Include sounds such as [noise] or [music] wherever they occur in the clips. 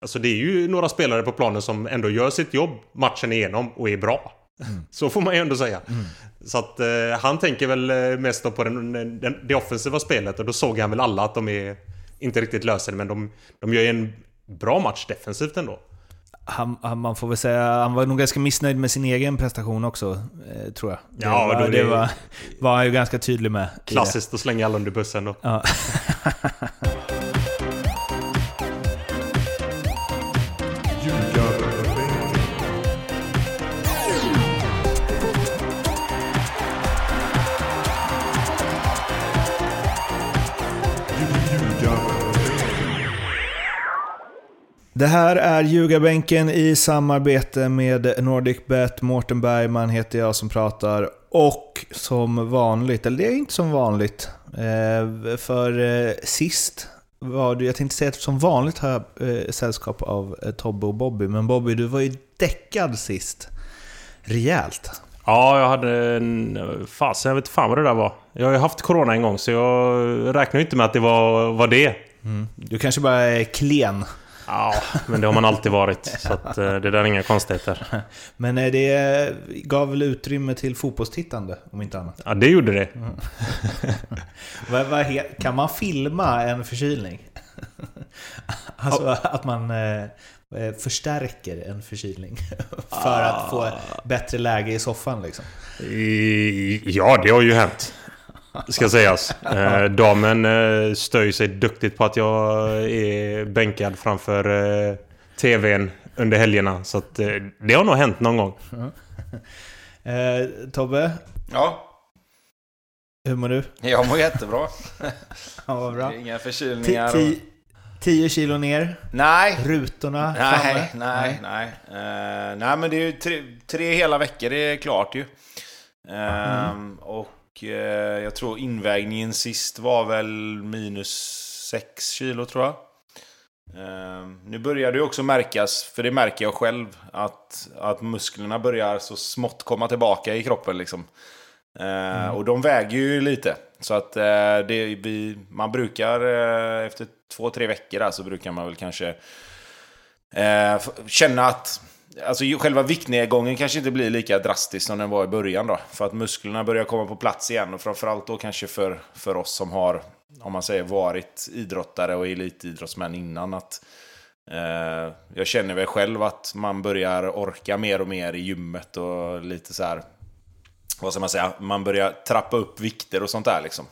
Alltså det är ju några spelare på planen som ändå gör sitt jobb matchen igenom och är bra. Mm. [laughs] Så får man ju ändå säga. Mm. Så att eh, han tänker väl eh, mest på den, den, det offensiva spelet och då såg han väl alla att de är inte riktigt löser men de, de gör ju en bra match defensivt ändå. Han, han, man får väl säga, han var nog ganska missnöjd med sin egen prestation också, eh, tror jag. Det, ja, var, det, det var, var han ju ganska tydlig med. Klassiskt att slänga alla under bussen då. Ja. [laughs] Det här är Ljugarbänken i samarbete med NordicBet. Mårten Bergman heter jag som pratar. Och som vanligt, eller det är inte som vanligt, eh, för eh, sist var du, jag tänkte säga att som vanligt har jag eh, sällskap av Tobbe och Bobby. Men Bobby, du var ju däckad sist. Rejält. Ja, jag hade en... Fasen, jag vet fan vad det där var. Jag har ju haft corona en gång, så jag räknar ju inte med att det var, var det. Mm. Du kanske bara är klen. Ja, men det har man alltid varit. Så att, eh, det där är inga konstigheter. [laughs] Men eh, det gav väl utrymme till fotbollstittande, om inte annat? Ja, det gjorde det. Mm. [laughs] kan man filma en förkylning? [laughs] alltså ja. att man eh, förstärker en förkylning för att få bättre läge i soffan liksom? Ja, det har ju hänt. Ska sägas. Eh, damen eh, stör sig duktigt på att jag är bänkad framför eh, TVn under helgerna. Så att, eh, det har nog hänt någon gång. [laughs] eh, Tobbe? Ja? Hur mår du? Jag mår jättebra. [laughs] ja, vad bra. Inga förkylningar. och... 10 kilo ner? Nej. Rutorna nej, framme? Nej, nej. nej. Uh, nej, men det är ju tre, tre hela veckor, det är klart ju. Uh, mm. Och eh, jag tror invägningen sist var väl minus 6 kilo tror jag. Eh, nu börjar det också märkas, för det märker jag själv, att, att musklerna börjar så smått komma tillbaka i kroppen. Liksom. Eh, mm. Och de väger ju lite. Så att det, vi, man brukar efter två, tre veckor där, så brukar man väl kanske känna att Alltså själva viktnedgången kanske inte blir lika drastisk som den var i början då. För att musklerna börjar komma på plats igen. Och framförallt då kanske för, för oss som har, om man säger, varit idrottare och elitidrottsmän innan. att eh, Jag känner väl själv att man börjar orka mer och mer i gymmet och lite så här... Vad ska man säga? Man börjar trappa upp vikter och sånt där liksom.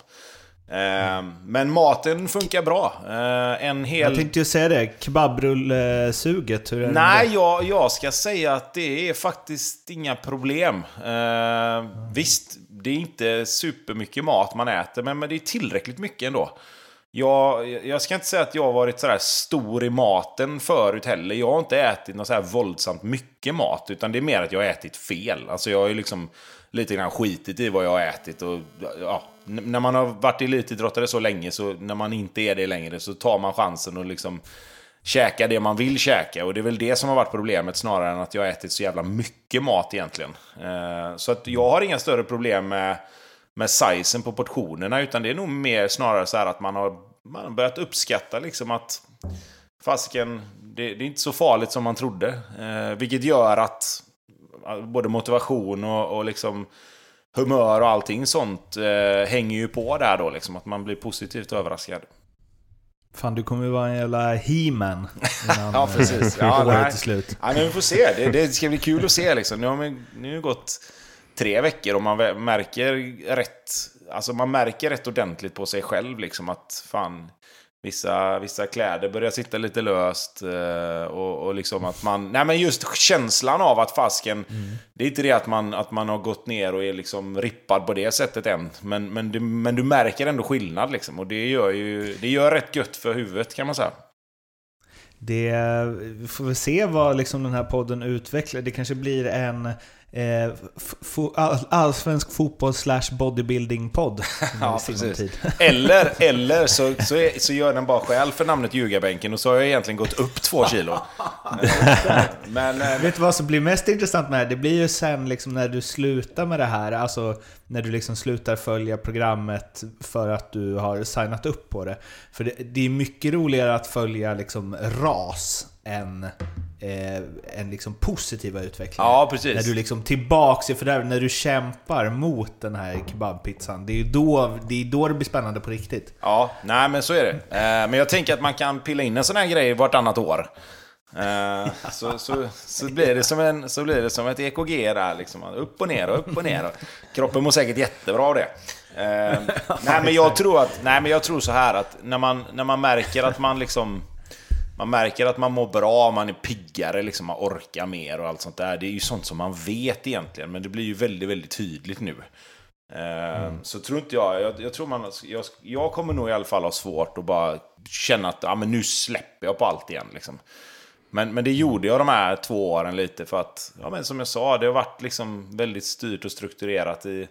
Mm. Men maten funkar bra. Eh, en hel... Jag tänkte ju säga det, kebabrullsuget, hur är Nej, det? Jag, jag ska säga att det är faktiskt inga problem. Mm. Visst, det är inte supermycket mat man äter, men, men det är tillräckligt mycket ändå. Jag, jag ska inte säga att jag har varit sådär stor i maten förut heller. Jag har inte ätit något så här våldsamt mycket mat, utan det är mer att jag har ätit fel. Alltså jag har ju liksom lite grann skitit i vad jag har ätit och ja, när man har varit elitidrottare så länge, så när man inte är det längre, så tar man chansen och liksom käka det man vill käka. Och det är väl det som har varit problemet snarare än att jag har ätit så jävla mycket mat egentligen. Eh, så att jag har inga större problem med, med sizen på portionerna, utan det är nog mer snarare så här att man har, man har börjat uppskatta liksom att fasiken, det, det, är inte så farligt som man trodde. Eh, vilket gör att både motivation och, och liksom humör och allting sånt eh, hänger ju på där då liksom. Att man blir positivt överraskad. Fan, du kommer ju vara en jävla he-man [laughs] Ja, precis. [laughs] Ja, nej. till slut. Ja, men vi får se. Det, det ska bli kul att se liksom. Nu har det nu gått tre veckor och man märker rätt... Alltså man märker rätt ordentligt på sig själv liksom att fan... Vissa, vissa kläder börjar sitta lite löst. Eh, och, och liksom att man... Nej men just känslan av att fasken... Mm. Det är inte det att man, att man har gått ner och är liksom rippad på det sättet än. Men, men, du, men du märker ändå skillnad liksom. Och det gör ju... Det gör rätt gött för huvudet kan man säga. Det, eh, vi får vi se vad liksom den här podden utvecklar. Det kanske blir en eh, allsvensk fotboll slash bodybuilding-podd. [laughs] ja, precis. [laughs] eller eller så, så, är, så gör den bara skäl för namnet Ljugarbänken och så har jag egentligen gått upp två kilo. [laughs] Men, eh, Vet du vad som blir mest intressant med det? Det blir ju sen liksom när du slutar med det här, alltså när du liksom slutar följa programmet för att du har signat upp på det. För det, det är mycket roligare att följa liksom ras eh, en liksom positiva utveckling. Ja, precis. När du liksom tillbaks, för där, när du kämpar mot den här kebabpizzan, det är ju då det, är då det blir spännande på riktigt. Ja, nej men så är det. Eh, men jag tänker att man kan pilla in en sån här grej vartannat år. Eh, så, så, så, blir det som en, så blir det som ett EKG där, liksom. upp och ner och upp och ner. Kroppen mår säkert jättebra av det. Eh, [laughs] nej, men jag tror att, nej men jag tror så här att när man, när man märker att man liksom man märker att man mår bra, man är piggare, liksom, man orkar mer och allt sånt där. Det är ju sånt som man vet egentligen, men det blir ju väldigt, väldigt tydligt nu. Mm. Så tror inte jag, jag, jag tror man, jag, jag, kommer nog i alla fall ha svårt att bara känna att ja, men nu släpper jag på allt igen. Liksom. Men, men det gjorde jag de här två åren lite för att, ja, men som jag sa, det har varit liksom väldigt styrt och strukturerat i,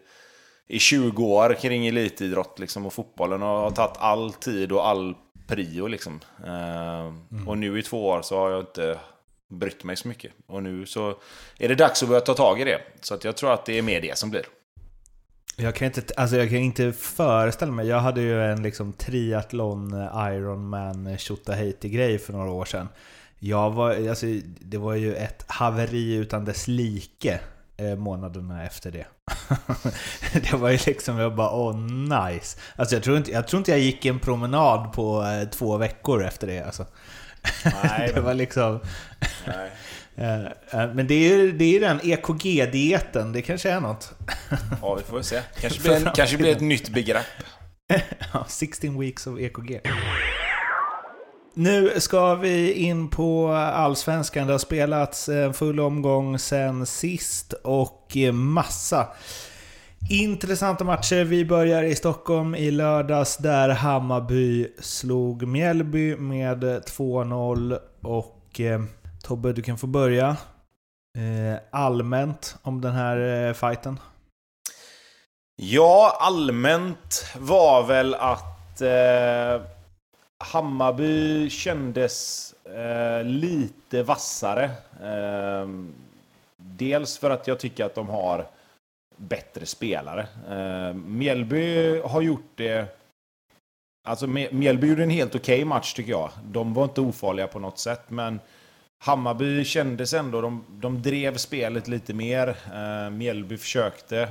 i 20 år kring elitidrott liksom, och fotbollen och har tagit all tid och all prio liksom. Mm. Och nu i två år så har jag inte brytt mig så mycket. Och nu så är det dags att börja ta tag i det. Så att jag tror att det är mer det som blir. Jag kan, inte, alltså jag kan inte föreställa mig, jag hade ju en liksom triathlon Ironman grej för några år sedan. Jag var, alltså, det var ju ett haveri utan dess like eh, månaderna efter det. [laughs] det var ju liksom, jag bara åh oh, nice. Alltså jag tror, inte, jag tror inte jag gick en promenad på eh, två veckor efter det alltså. Nej, [laughs] det var liksom... Nej. [laughs] Eh, eh, men det är ju det är den EKG-dieten, det kanske är något. Ja, vi får se. Kanske blir, kanske blir ett nytt begrepp. ja, 16 weeks of EKG. Nu ska vi in på Allsvenskan. Det har spelats en full omgång sen sist och massa intressanta matcher. Vi börjar i Stockholm i lördags där Hammarby slog Mjällby med 2-0 och eh, Tobbe, du kan få börja. Eh, allmänt om den här eh, fighten. Ja, allmänt var väl att eh, Hammarby kändes eh, lite vassare. Eh, dels för att jag tycker att de har bättre spelare. Eh, Mjällby har gjort det... Alltså Mjällby gjorde en helt okej okay match tycker jag. De var inte ofarliga på något sätt, men Hammarby kändes ändå... De, de drev spelet lite mer. Eh, Mjällby försökte.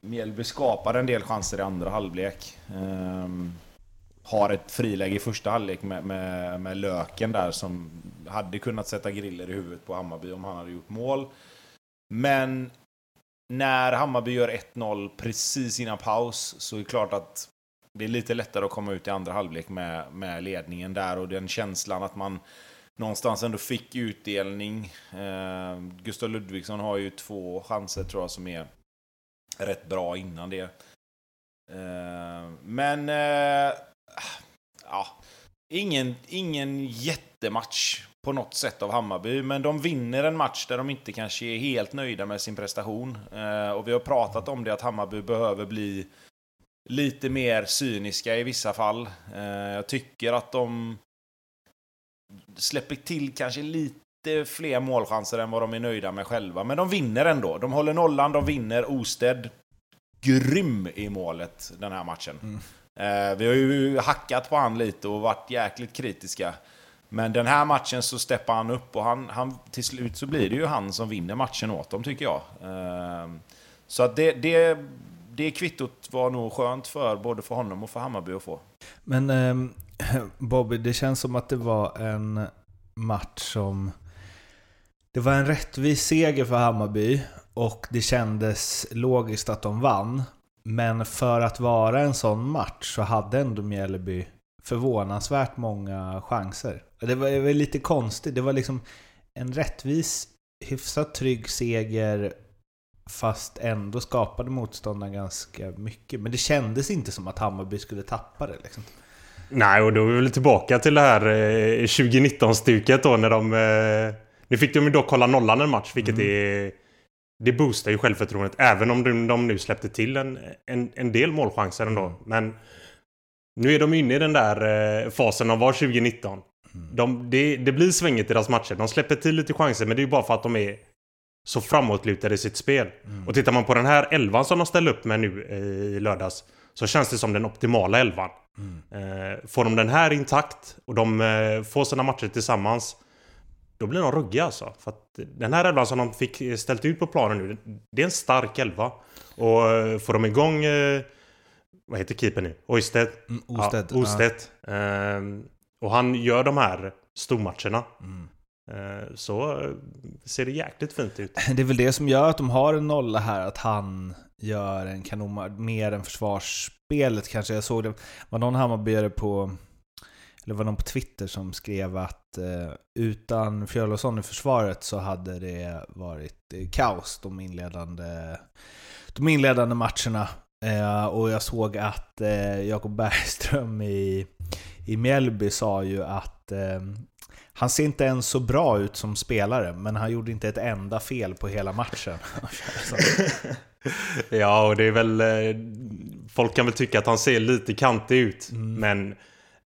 Mjällby skapade en del chanser i andra halvlek. Eh, har ett friläge i första halvlek med, med, med, Löken där som hade kunnat sätta griller i huvudet på Hammarby om han hade gjort mål. Men när Hammarby gör 1-0 precis innan paus så är det klart att det är lite lättare att komma ut i andra halvlek med, med ledningen där och den känslan att man någonstans ändå fick utdelning. Eh, Gustav Ludvigsson har ju två chanser tror jag som är rätt bra innan det. Eh, men eh, ja, ingen, ingen jättematch på något sätt av Hammarby, men de vinner en match där de inte kanske är helt nöjda med sin prestation. Eh, och vi har pratat om det, att Hammarby behöver bli lite mer cyniska i vissa fall. Eh, jag tycker att de släpper till kanske lite fler målchanser än vad de är nöjda med själva. Men de vinner ändå. De håller nollan, de vinner. Osted, grym i målet den här matchen. Mm. Eh, vi har ju hackat på han lite och varit jäkligt kritiska. Men den här matchen så steppar han upp och han, han, till slut så blir det ju han som vinner matchen åt dem tycker jag. Eh, så att det, det, det kvittot var nog skönt för både för honom och för Hammarby att få. Men eh, [clears throat] Bobby, det känns som att det var en match som... Det var en rättvis seger för Hammarby och det kändes logiskt att de vann. Men för att vara en sån match så hade ändå Mjällby förvånansvärt många chanser. Det var, det var lite konstigt. Det var liksom en rättvis, hyfsat trygg seger fast ändå skapade motståndaren ganska mycket. Men det kändes inte som att Hammarby skulle tappa det. Liksom. Nej, och då är vi väl tillbaka till det här 2019-stuket då när de... Eh, nu fick de ju dock hålla nollan en match, vilket mm. är det boostar ju självförtroendet även om de, de nu släppte till en, en, en del målchanser ändå. Mm. Men nu är de inne i den där eh, fasen de var 2019. Mm. De, det, det blir svängigt i deras matcher. De släpper till lite chanser men det är ju bara för att de är så framåtlutade i sitt spel. Mm. Och tittar man på den här elvan som de ställer upp med nu eh, i lördags så känns det som den optimala elvan. Mm. Eh, får de den här intakt och de får sina matcher tillsammans då blir de ruggiga alltså. För att den här elvan som de fick ställt ut på planen nu, det är en stark elva. Och eh, får de igång... Eh, vad heter keepern nu? Oisted? Mm, Osted. Ja, Osted. Ehm, och han gör de här stormatcherna. Mm. Eh, så eh, ser det jäkligt fint ut. Det är väl det som gör att de har en nolla här, att han gör en kanon mer än försvarsspelet kanske. Jag såg det, var någon Hammarbyare på, eller var någon på Twitter som skrev att eh, utan Fjölason i försvaret så hade det varit eh, kaos de inledande, de inledande matcherna. Eh, och jag såg att Jakob Bergström i, i Mjällby sa ju att han ser inte ens så bra ut som spelare, men han gjorde inte ett enda fel på hela matchen. [laughs] ja, och det är väl... Folk kan väl tycka att han ser lite kantig ut, Mm. men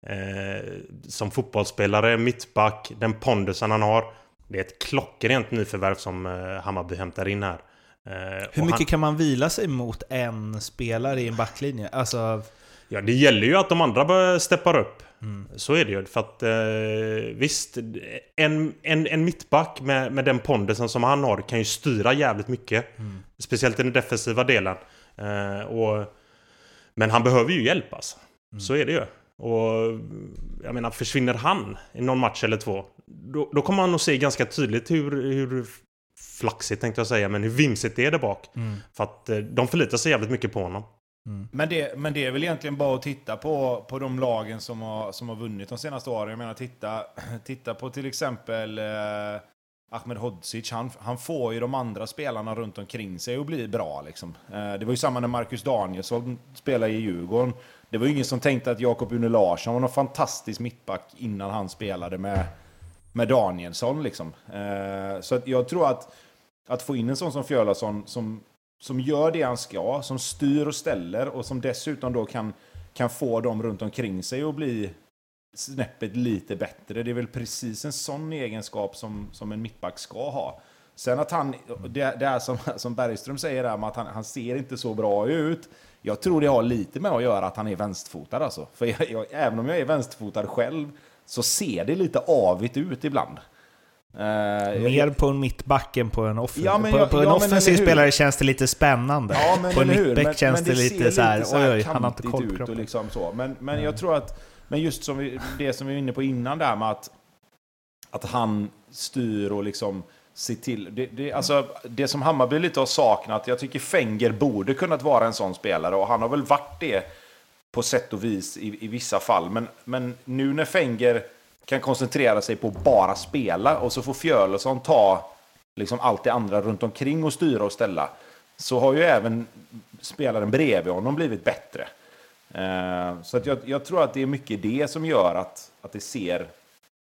eh, som fotbollsspelare, mittback, den pondusen han har. Det är ett klockrent nyförvärv som eh, Hammarby hämtar in här. Eh, Hur mycket han, kan man vila sig mot en spelare i en backlinje? Alltså, Ja, det gäller ju att de andra steppar upp. mm, Så är det ju. För att eh, visst, en, en, en mittback med, med den pondusen som han har kan ju styra jävligt mycket. mm. Speciellt i den defensiva delen. Eh, och, men han behöver ju hjälp alltså. Mm. Så är det ju. Och jag menar, försvinner han i någon match eller två, då, då kommer man nog se ganska tydligt hur, hur flaxigt tänkte jag säga, men hur vimsigt det är där bak. Mm. För att eh, de förlitar sig jävligt mycket på honom. Mm. Men det, men det är väl egentligen bara att titta på, på de lagen som har, som har vunnit de senaste åren. Jag menar, titta, [clears throat] titta på till exempel eh, Ahmed Hodzic. Han, han får ju de andra spelarna runt omkring sig att bli bra. Liksom. Eh, det var ju samma när Marcus Danielsson spelade i Djurgården. Det var ju ingen som tänkte att Jakob Une Larsson var någon fantastisk mittback innan han spelade med, med Danielsson. Liksom. Eh, så att jag tror att, att få in en sån som Fjölason som som gör det han ska, som styr och ställer och som dessutom då kan, kan få dem runt omkring sig att bli snäppet lite bättre. Det är väl precis en sån egenskap som, som en mittback ska ha. Sen att han, det, det är som, som Bergström säger där att han, han ser inte så bra ut. Jag tror det har lite med att göra att han är vänsterfotad alltså. För jag, jag, även om jag är vänsterfotad själv så ser det lite avigt ut ibland. Jag- Mer på en mittback än på en offensiv. Ja, på, jag- på en ja, offensiv spelare känns det lite spännande. Ja, på en mittback Men- känns men det, ser lite så här, så oj oj, han har inte koll på ut och kroppen. liksom så. Men, men jag Nej. tror att, men just som vi, det som vi var inne på innan där med att, att han styr och liksom se till. Det, det, alltså, det som Hammarby lite har saknat, jag tycker Fenger borde kunnat vara en sån spelare och han har väl varit det på sätt och vis i, i vissa fall. Men, men nu när Fenger kan koncentrera sig på att bara spela och så får Fjölesson ta liksom allt det andra runt omkring och styra och ställa. Så har ju även spelaren bredvid honom blivit bättre. Eh, så att jag, jag tror att det är mycket det som gör att, att det ser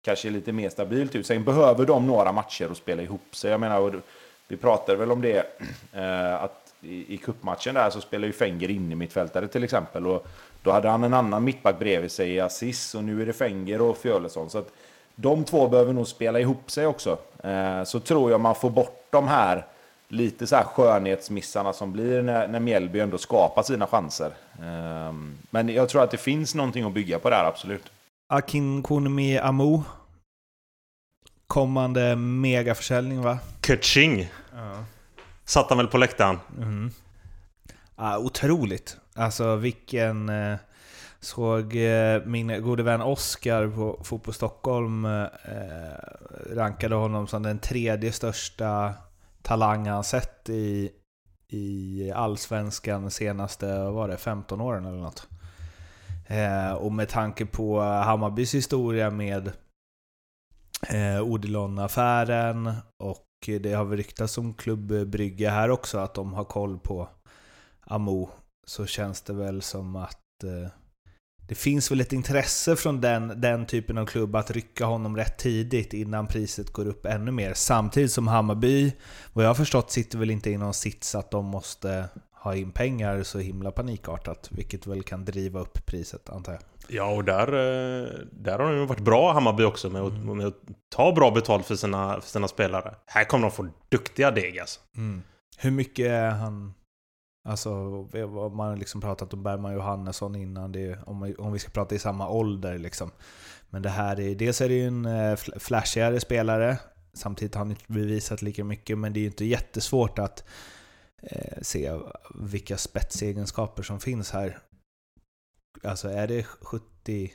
kanske lite mer stabilt ut. Sen behöver de några matcher att spela ihop sig. Jag menar, vi pratade väl om det, [clears throat] eh, att i, i cupmatchen där så spelar ju Fenger in i mittfältare till exempel. Och då hade han en annan mittback bredvid sig i Assis och nu är det Fenger och Fjölesson. Så att de två behöver nog spela ihop sig också. Eh, så tror jag man får bort de här lite så här skönhetsmissarna som blir när, när Mjällby ändå skapar sina chanser. Eh, men jag tror att det finns någonting att bygga på där, absolut. Akin Kunmi Amu. Kommande megaförsäljning va? Kutching satt han väl på läktaren. Mhm. Ja, otroligt. Alltså vilken... Eh, såg eh, min gode vän Oskar på Fotboll Stockholm eh, rankade honom som den tredje största talang han sett i, i Allsvenskan senaste, vad var det, 15 åren eller något. Eh, och med tanke på Hammarbys historia med eh, Odilon-affären och det har väl ryktats om Klubb Brygge här också, att de har koll på Amo. Så känns det väl som att eh, det finns väl ett intresse från den, den typen av klubb att rycka honom rätt tidigt innan priset går upp ännu mer. Samtidigt som Hammarby, vad jag har förstått, sitter väl inte i någon sits att de måste ha in pengar så himla panikartat, vilket väl kan driva upp priset antar jag. Ja, och där, eh, där har de ju varit bra Hammarby också med att, Mm. med att ta bra betalt för sina, för sina spelare. Här kommer de få duktiga deg alltså. Hur mycket är han... Alltså, man har liksom pratat om Bergman Johannesson innan, det om, om vi ska prata i samma ålder liksom. Men det här är, dels är det ju en eh, fl- flashigare spelare, samtidigt har han inte bevisat lika mycket, men det är ju inte jättesvårt att se vilka spetsegenskaper som finns här. Alltså är det 70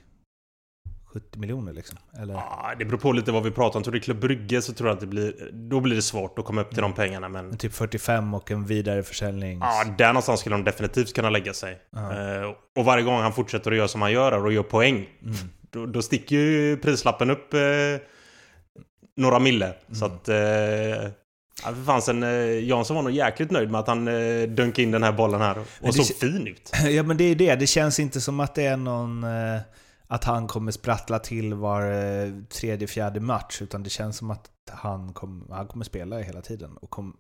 70 miljoner liksom? Eller? Ja, det beror på lite vad vi pratar om. Tror du Klubb Brygge så tror jag att det blir... Då blir det svårt att komma upp till de pengarna men... Typ 45 och en vidareförsäljning. Ja, där någonstans skulle de definitivt kunna lägga sig. Uh, och varje gång han fortsätter att göra som han gör och gör poäng, mm. då, då sticker ju prislappen upp eh, några mille. Mm. Så att... Eh, Ja, för fan, sen, eh, Jansson var nog jäkligt nöjd med att han eh, dunkade in den här bollen här och, såg fin ut. [clears throat] Ja men det är det, det känns inte som att det är någon... Eh, att han kommer sprattla till var eh, tredje, fjärde match. Utan det känns som att han, kom, han kommer spela hela tiden. Och kom,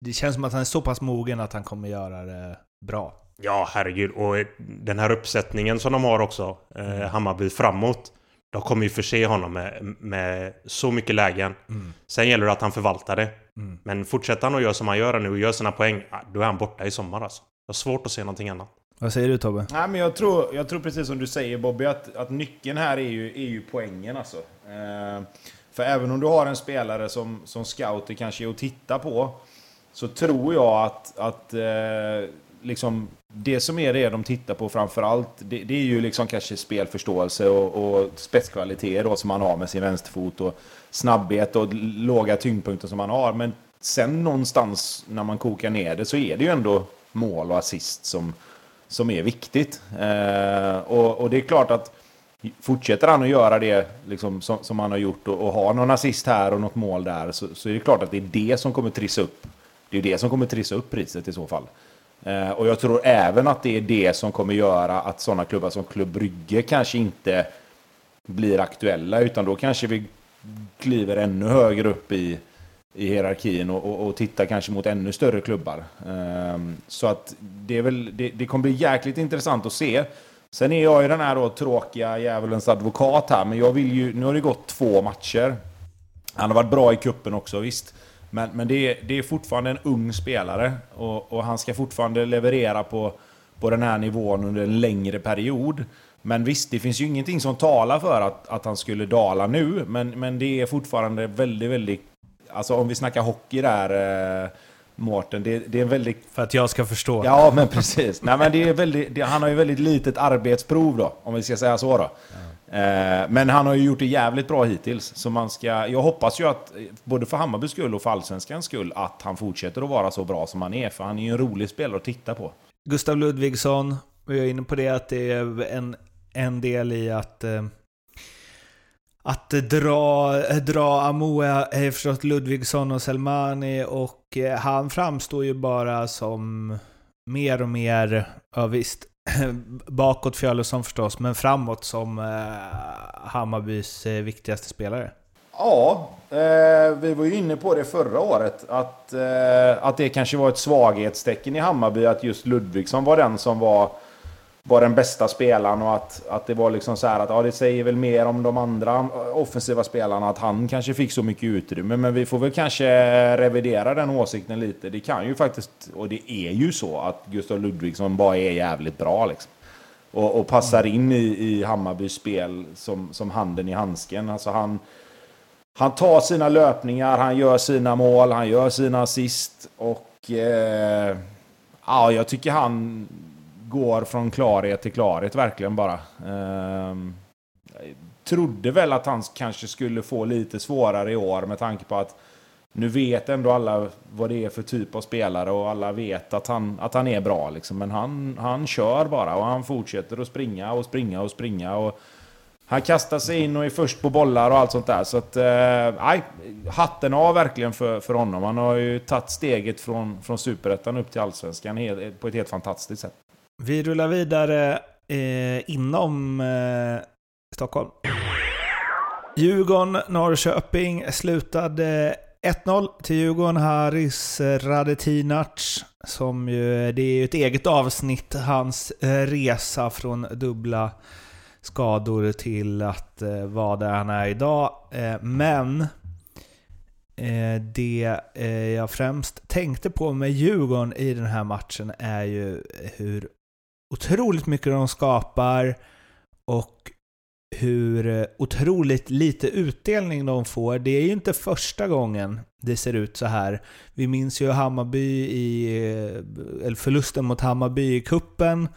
det känns som att han är så pass mogen att han kommer göra det bra. Ja, herregud. Och den här uppsättningen som de har också, eh, mm. Hammarby framåt. De kommer ju förse honom med, med så mycket lägen. Mm. Sen gäller det att han förvaltar det. Mm. Men fortsätter han att göra som han gör nu och gör sina poäng, då är han borta i sommar alltså. Jag har svårt att se någonting annat. Vad säger du Tobbe? Nej, men jag, tror, jag tror precis som du säger Bobby, att, att nyckeln här är ju, är ju poängen alltså. Eh, för även om du har en spelare som, som scouter kanske är att titta på, så tror jag att, att eh, liksom, det som är det de tittar på framförallt, det, det är ju liksom kanske spelförståelse och, och spetskvaliteter då, som man har med sin vänsterfot och snabbhet och låga tyngdpunkter som man har. Men sen någonstans när man kokar ner det så är det ju ändå mål och assist som, som är viktigt. Eh, och, och, det är klart att fortsätter han att göra det liksom, som, som han har gjort och, och ha någon assist här och något mål där så, så är det klart att det är det som kommer trissa upp. Det är det som kommer trissa upp priset i så fall. Eh, och jag tror även att det är det som kommer göra att sådana klubbar som Klubb Brygge kanske inte blir aktuella utan då kanske vi kliver ännu högre upp i, i hierarkin och, och, och tittar kanske mot ännu större klubbar. Ehm, så att det, är väl, det, det, kommer bli jäkligt intressant att se. Sen är jag ju den här då tråkiga djävulens advokat här, men jag vill ju... Nu har det gått två matcher. Han har varit bra i kuppen också, visst. Men, men det, är, det är fortfarande en ung spelare och, och han ska fortfarande leverera på, på den här nivån under en längre period. Men visst, det finns ju ingenting som talar för att, att han skulle dala nu, men, men det är fortfarande väldigt, väldigt... Alltså om vi snackar hockey där, eh, Mårten, det, det, är en väldigt... För att jag ska förstå. Ja, men precis. Nej, men det är väldigt, det, han har ju väldigt litet arbetsprov då, om vi ska säga så då. Eh, men han har ju gjort det jävligt bra hittills. Så man ska, jag hoppas ju att, både för Hammarbys skull och för Allsvenskans skull, att han fortsätter att vara så bra som han är. För han är ju en rolig spelare att titta på. Gustav Ludvigsson, vi är inne på det att det är en en del i att eh, att dra, dra Amoa förstås Ludvigsson och Selmani och eh, han framstår ju bara som mer och mer, ja visst, [clears throat] bakåt Fjölusson förstås, men framåt som eh, Hammarbys eh, viktigaste spelare. Ja, eh, vi var ju inne på det förra året, att, eh, att det kanske var ett svaghetstecken i Hammarby att just Ludvigsson var den som var var den bästa spelaren och att, att det var liksom så här att ja, det säger väl mer om de andra offensiva spelarna att han kanske fick så mycket utrymme. Men vi får väl kanske revidera den åsikten lite. Det kan ju faktiskt, och det är ju så, att Gustav Ludvigsson bara är jävligt bra liksom. Och, och passar in i, i Hammarbys spel som, som handen i handsken. Alltså han, han tar sina löpningar, han gör sina mål, han gör sina assist och eh, ja, jag tycker han går från klarhet till klarhet verkligen bara. Ehm, jag trodde väl att han kanske skulle få lite svårare i år med tanke på att nu vet ändå alla vad det är för typ av spelare och alla vet att han, att han är bra. Liksom. Men han, han kör bara och han fortsätter att springa och springa och springa. Och han kastar sig in och är först på bollar och allt sånt där. Så att, eh, hatten av verkligen för, för honom. Han har ju tagit steget från, från superettan upp till allsvenskan på ett helt fantastiskt sätt. Vi rullar vidare eh, inom eh, Stockholm. Djurgården-Norrköping slutade 1-0 till Djurgården. Haris eh, Radetinac, som ju, det är ju ett eget avsnitt, hans eh, resa från dubbla skador till att eh, vara där han är idag. Eh, men eh, det jag främst tänkte på med Djurgården i den här matchen är ju hur otroligt mycket de skapar och hur eh, otroligt lite utdelning de får. Det är ju inte första gången det ser ut så här. Vi minns ju Hammarby i, eh, eller förlusten mot Hammarby i kuppen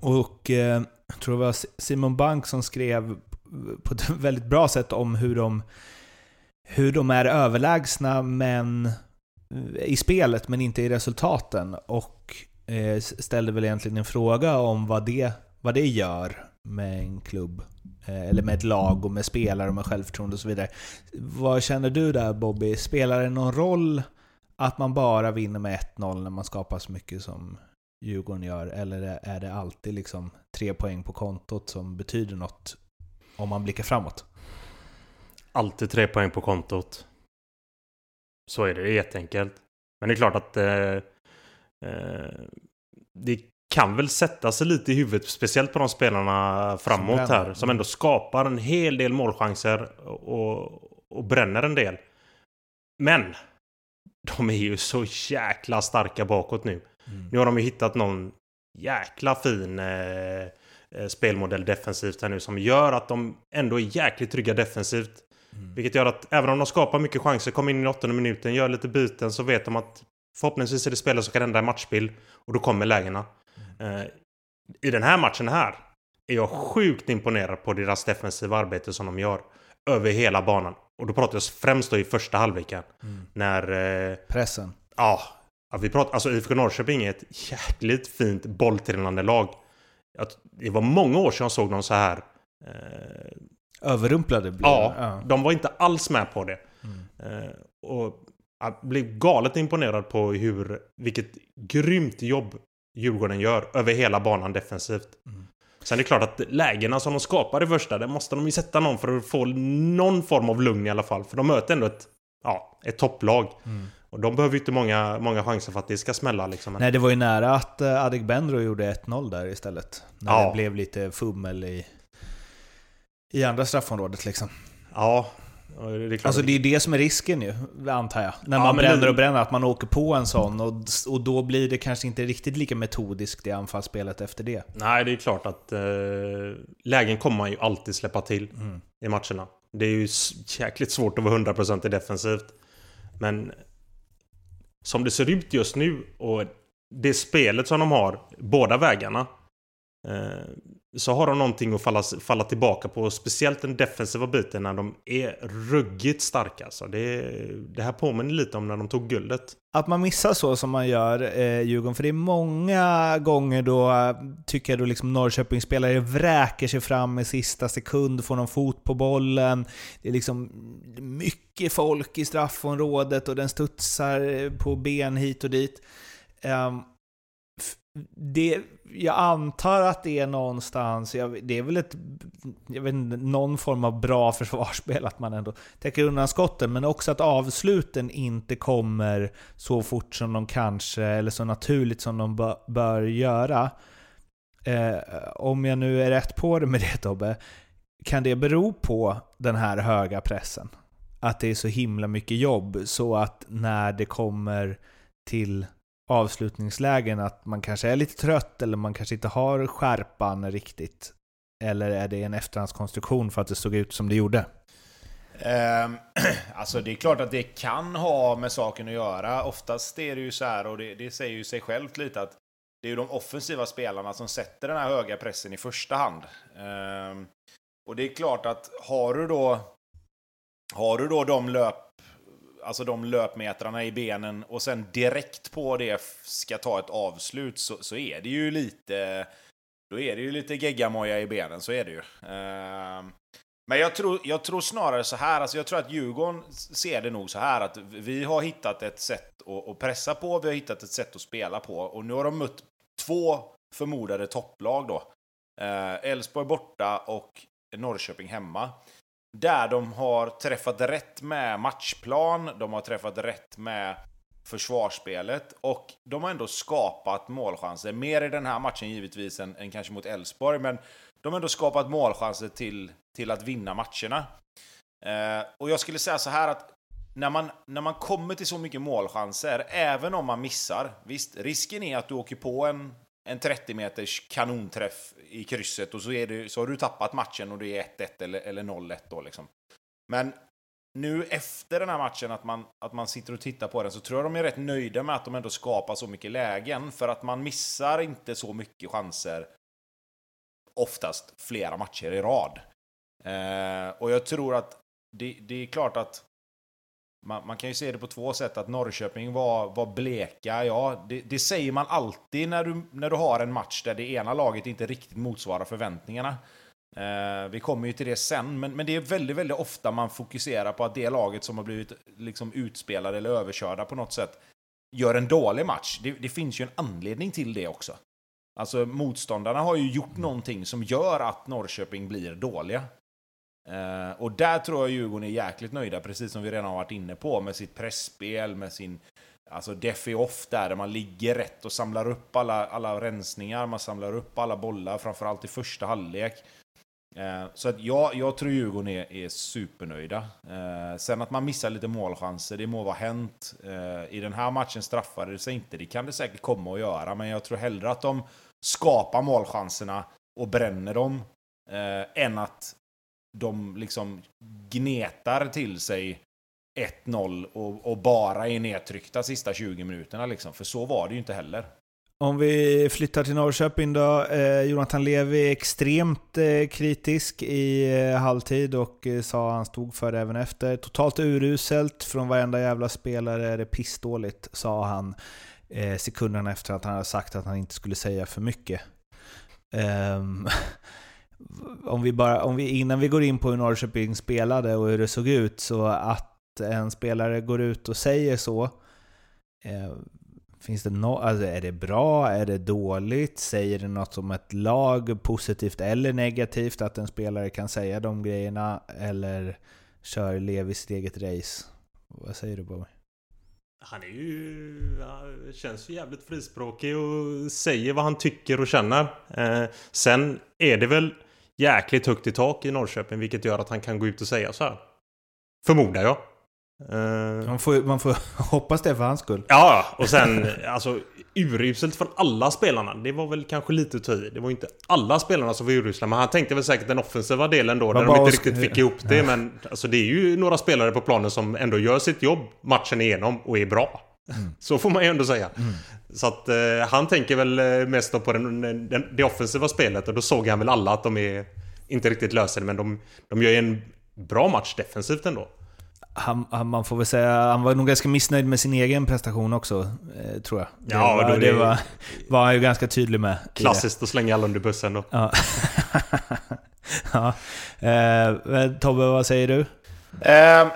Och eh, jag tror det var Simon Bank som skrev på ett [laughs] väldigt bra sätt om hur de, hur de är överlägsna men eh, i spelet men inte i resultaten. Och Eh, ställde väl egentligen en fråga om vad det, vad det gör med en klubb. Eh, eller med ett lag och med spelare och med självförtroende och så vidare. Vad känner du där Bobby? Spelar det någon roll att man bara vinner med 1-0 när man skapar så mycket som Djurgården gör? Eller är det alltid liksom tre poäng på kontot som betyder något om man blickar framåt? Alltid tre poäng på kontot. Så är det det är jätteenkelt. Men det är klart att eh, det kan väl sätta sig lite i huvudet, speciellt på de spelarna framåt som här. Som ändå skapar en hel del målchanser och, och bränner en del. Men! De är ju så jäkla starka bakåt nu. Mm. Nu har de ju hittat någon jäkla fin eh, eh, spelmodell defensivt här nu som gör att de ändå är jäkligt trygga defensivt. Mm. Vilket gör att även om de skapar mycket chanser, kommer in i åttonde minuten, gör lite byten så vet de att förhoppningsvis är det spelare som kan ändra matchbild och då kommer lägena. Eh, I den här matchen här är jag sjukt imponerad på deras defensiva arbete som de gör. Över hela banan. Och då pratar jag främst då i första halvleken. Mm. När... Eh, Pressen. Ja. vi pratar, alltså IFK Norrköping är ett jäkligt fint bolltrillande lag. Det var många år sedan jag såg dem så här. Eh, Överrumplade ja, ja, de var inte alls med på det. Mm. Eh, och jag blev galet imponerad på hur, vilket grymt jobb Djurgården gör över hela banan defensivt. Mm. Sen är det klart att lägena som de skapar i första, där måste de ju sätta någon för att få någon form av lugn i alla fall. För de möter ändå ett, ja, ett topplag. Mm. Och de behöver ju inte många, många chanser för att det ska smälla liksom. Nej, det var ju nära att uh, Adegbenro gjorde 1-0 där istället. När ja. det blev lite fummel i, i andra straffområdet liksom. Ja, det alltså det är det som är risken ju, antar jag. När man bränner det... och bränner, att man åker på en sån och, och då blir det kanske inte riktigt lika metodiskt det anfallsspelet efter det. Nej, det är klart att eh, lägen kommer man ju alltid släppa till mm. i matcherna. Det är ju jäkligt svårt att vara 100% defensivt. Men som det ser ut just nu och det spelet som de har, båda vägarna. Eh, så har de någonting att falla, falla tillbaka på. Speciellt den defensiva biten när de är ruggigt starka. Alltså. Det, det här påminner lite om när de tog guldet. Att man missar så som man gör eh, Djurgården, för det är många gånger då eh, tycker jag då liksom Norrköpingsspelare vräker sig fram i sista sekund, får någon fot på bollen. Det är liksom mycket folk i straffområdet och den studsar på ben hit och dit. Um, det, jag antar att det är någonstans, jag, det är väl ett, jag vet inte, någon form av bra [laughs] försvarsspel att man ändå täcker undan skotten, men också att avsluten inte kommer så fort som de kanske, eller så naturligt som de bör, bör göra. Eh, om jag nu är rätt på det med det Tobbe, kan det bero på den här höga pressen? Att det är så himla mycket jobb, så att när det kommer till avslutningslägen att man kanske är lite trött eller man kanske inte har skärpan riktigt? Eller är det en efterhandskonstruktion för att det såg ut som det gjorde? Ehm, [clears throat] alltså det är klart att det kan ha med saken att göra. Oftast är det ju så här, och det, det säger ju sig självt lite, att det är ju de offensiva spelarna som sätter den här höga pressen i första hand. Ehm, och det är klart att har du då har du då de löp alltså de löpmetrarna i benen och sen direkt på det ska ta ett avslut så, så är det ju lite... Då är det ju lite geggamoja i benen, så är det ju. Uh, men jag tror, jag tror snarare så här, alltså jag tror att Djurgården ser det nog så här att vi har hittat ett sätt att, att pressa på, vi har hittat ett sätt att spela på och nu har de mött två förmodade topplag då. Ehm, Elfsborg borta och Norrköping hemma. Där de har träffat rätt med matchplan, de har träffat rätt med försvarsspelet och de har ändå skapat målchanser. Mer i den här matchen givetvis än, än kanske mot Elfsborg, men de har ändå skapat målchanser till, till att vinna matcherna. Eh, och jag skulle säga så här att när man, när man kommer till så mycket målchanser, även om man missar, visst, risken är att du åker på en, en 30 meters kanonträff i krysset och så, är det, så har du tappat matchen och det är 1-1 eller, eller 0-1 då liksom. Men nu efter den här matchen, att man, att man sitter och tittar på den, så tror jag de är rätt nöjda med att de ändå skapar så mycket lägen. För att man missar inte så mycket chanser oftast flera matcher i rad. Eh, och jag tror att det, det är klart att man, man, kan ju se det på två sätt. Att Norrköping var, var bleka, ja, det, det, säger man alltid när du, när du har en match där det ena laget inte riktigt motsvarar förväntningarna. Eh, vi kommer ju till det sen, men, men det är väldigt, väldigt ofta man fokuserar på att det laget som har blivit liksom utspelade eller överkörda på något sätt gör en dålig match. Det, det finns ju en anledning till det också. Alltså motståndarna har ju gjort någonting som gör att Norrköping blir dåliga. Eh, och där tror jag Djurgården är jäkligt nöjda, precis som vi redan har varit inne på, med sitt pressspel, med sin alltså defi off där, där man ligger rätt och samlar upp alla, alla rensningar, man samlar upp alla bollar, framförallt i första halvlek. Eh, så att jag, jag tror Djurgården är, är supernöjda. Eh, sen att man missar lite målchanser, det må vara hänt. Eh, I den här matchen straffade det sig inte, det kan det säkert komma att göra, men jag tror hellre att de skapar målchanserna och bränner dem, eh, än att de liksom gnetar till sig 1-0 och, och, bara är nedtryckta sista 20 minuterna. Liksom. För så var det ju inte heller. Om vi flyttar till Norrköping då. Eh, Jonathan Levi är extremt eh, kritisk i eh, halvtid och eh, sa han stod för det även efter. Totalt uruselt från varenda jävla spelare är det pissdåligt, sa han eh, sekunderna efter att han hade sagt att han inte skulle säga för mycket. Ehm, [laughs] Om vi bara, om vi, innan vi går in på hur Norrköping spelade och hur det såg ut, så att en spelare går ut och säger så, eh, finns det no, alltså är det bra? Är det dåligt? Säger det något om ett lag, positivt eller negativt, att en spelare kan säga de grejerna? Eller kör Levi sitt eget race? Vad säger du Bobby? Han är ju... Känns ju jävligt frispråkig och säger vad han tycker och känner. Eh, sen är det väl jäkligt högt i tak i Norrköping vilket gör att han kan gå ut och säga så här. Förmodar jag. Uh, man, får, man får [laughs] hoppas det för hans skull. Ja, och sen [laughs] alltså uruselt från alla spelarna. Det var väl kanske lite att ta i. Det var inte alla spelarna som var urusla. Men han tänkte väl säkert den offensiva delen då. Där de inte riktigt fick ihop det. Men alltså, det är ju några spelare på planen som ändå gör sitt jobb matchen igenom och är bra. Mm. [laughs] Så får man ju ändå säga. Mm. Så att eh, han tänker väl eh, mest på den, den, det offensiva spelet och då såg han väl alla att de är inte riktigt löser men de, de gör ju en bra match defensivt ändå. Han, han, man får väl säga, han var nog ganska missnöjd med sin egen prestation också, eh, tror jag. Det, ja, var, det, det var, var han ju ganska tydlig med. Klassiskt att slänga alla under bussen då. Ja. [laughs] ja. Eh, Tobbe, vad säger du? Eh,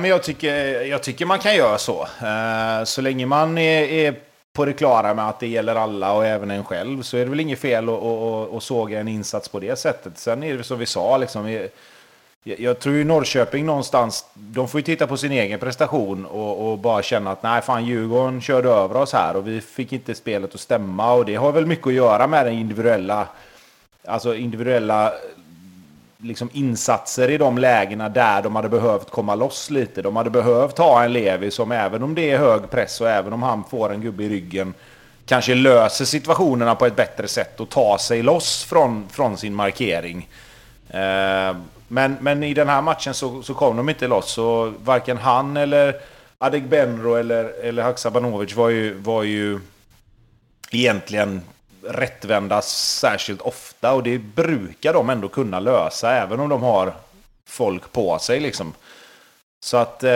men jag, tycker, jag tycker man kan göra så. Eh, så länge man är, är, på det klara med att det gäller alla och även en själv så är det väl inget fel att, att, att såga en insats på det sättet. Sen är det som vi sa, liksom, jag, jag tror ju Norrköping någonstans, de får ju titta på sin egen prestation och, och, bara känna att nej fan Djurgården körde över oss här och vi fick inte spelet att stämma och det har väl mycket att göra med den individuella, alltså individuella liksom insatser i de lägena där de hade behövt komma loss lite. De hade behövt ha en Levi som även om det är hög press och även om han får en gubbe i ryggen kanske löser situationerna på ett bättre sätt och tar sig loss från, från sin markering. Eh, men, men i den här matchen så, så kom de inte loss Så varken han eller Adegbenro eller, eller Haksabanovic var ju, var ju egentligen rättvända särskilt ofta och det brukar de ändå kunna lösa även om de har folk på sig liksom. Så att eh,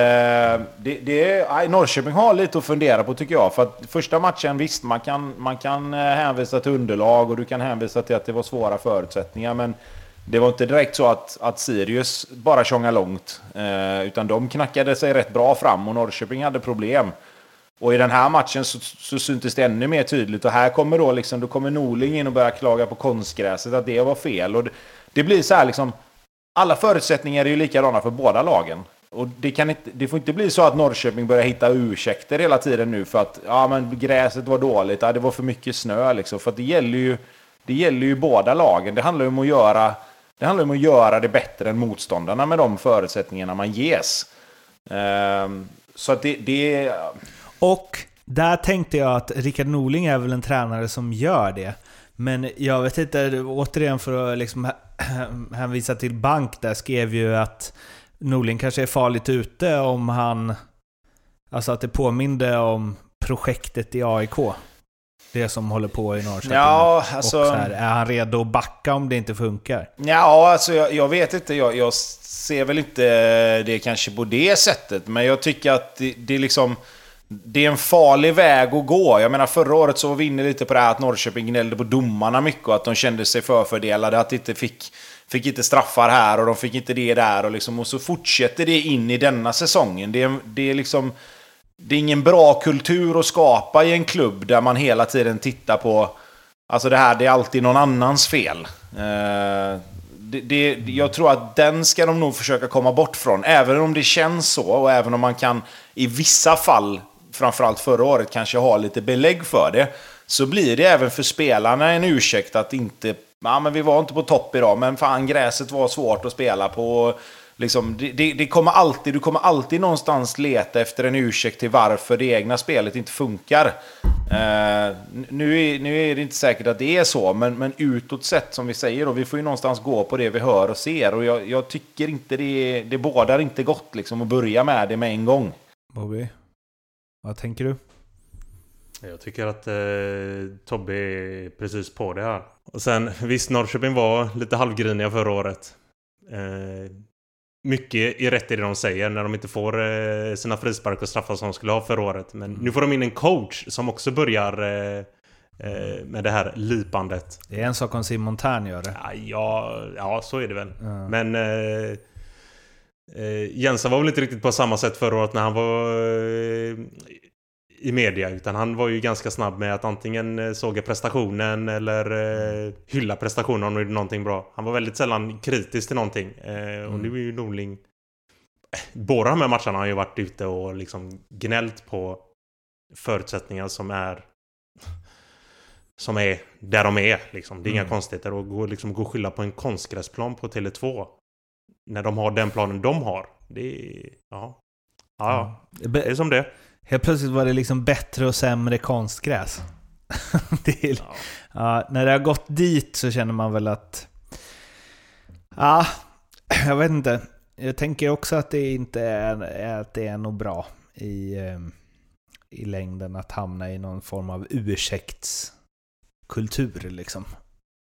det, det Norrköping har lite att fundera på tycker jag. För att första matchen, visst man kan, man kan eh, hänvisa till underlag och du kan hänvisa till att det var svåra förutsättningar. Men det var inte direkt så att, att Sirius bara tjongade långt. Eh, utan de knackade sig rätt bra fram och Norrköping hade problem. Och i den här matchen så, så syntes det ännu mer tydligt. Och här kommer då liksom, då kommer Norling in och börjar klaga på konstgräset, att det var fel. Och det, det blir så här liksom, alla förutsättningar är ju likadana för båda lagen. Och det, kan inte, det får inte bli så att Norrköping börjar hitta ursäkter hela tiden nu för att ja, men gräset var dåligt, ja, det var för mycket snö. Liksom. För det gäller, ju, det gäller ju båda lagen. Det handlar ju om att göra det, handlar om att göra det bättre än motståndarna med de förutsättningarna man ges. Um, så att det, det, och där tänkte jag att Rickard Norling är väl en tränare som gör det. Men jag vet inte, återigen för att liksom [clears throat] hänvisa till Bank där skrev ju att Norling kanske är farligt ute om han... Alltså att det påminde om projektet i AIK. Det som håller på i Norrköping. Ja, alltså... Och så här, är han redo att backa om det inte funkar? Ja, alltså jag, jag vet inte. Jag, jag, ser väl inte det kanske på det sättet. Men jag tycker att det, det är liksom... Det är en farlig väg att gå. Jag menar förra året så var vi inne lite på det här att Norrköping gnällde på domarna mycket och att de kände sig förfördelade. Att de inte fick, fick inte straffar här och de fick inte det där. Och, liksom, och så fortsätter det in i denna säsongen. Det är, det är liksom... Det är ingen bra kultur att skapa i en klubb där man hela tiden tittar på... Alltså det här, det är alltid någon annans fel. Eh, det, det, jag tror att den ska de nog försöka komma bort från. Även om det känns så och även om man kan i vissa fall framförallt förra året, kanske har lite belägg för det, så blir det även för spelarna en ursäkt att inte... Ja, men vi var inte på topp idag, men fan gräset var svårt att spela på. Liksom, det, det, det, kommer alltid, du kommer alltid någonstans leta efter en ursäkt till varför det egna spelet inte funkar. Eh, nu, är, nu är det inte säkert att det är så, men, men utåt sett som vi säger, och vi får ju någonstans gå på det vi hör och ser. Och jag, jag tycker inte det, det bådar inte gott liksom, att börja med det med en gång. Bobby? Vad tänker du? Jag tycker att eh, Tobbe är precis på det här. Och sen visst, Norrköping var lite halvgriniga förra året. Eh, mycket är rätt i det de säger när de inte får eh, sina frispark och straffar som de skulle ha förra året. Men nu får de in en coach som också börjar eh, eh med det här lipandet. Det är en sak om Simon Tern gör det. Ja, ja, så är det väl. Mm. Men eh, Eh, Jensa var väl inte riktigt på samma sätt förra året när han var eh, i media. Utan han var ju ganska snabb med att antingen eh, såga prestationen eller eh, hylla prestationen om de gjorde någonting bra. Han var väldigt sällan kritisk till någonting. Eh, och mm. nu är ju Norling... Båda de här matcherna har han ju varit ute och liksom gnällt på förutsättningar som är som är där de är. Liksom. Det är mm. inga konstigheter. Och gå, liksom, gå och skylla på en konstgräsplan på Tele2 när de har den planen de har. Det är... Ja. Ja, ja. Det är som det Helt plötsligt var det liksom bättre och sämre konstgräs. [laughs] det är, ja. ja. när det har gått dit så känner man väl att... Ja, [clears throat] jag vet inte. Jag tänker också att det inte är, att det är nog bra i, ehm, i längden att hamna i någon form av ursäktskultur liksom.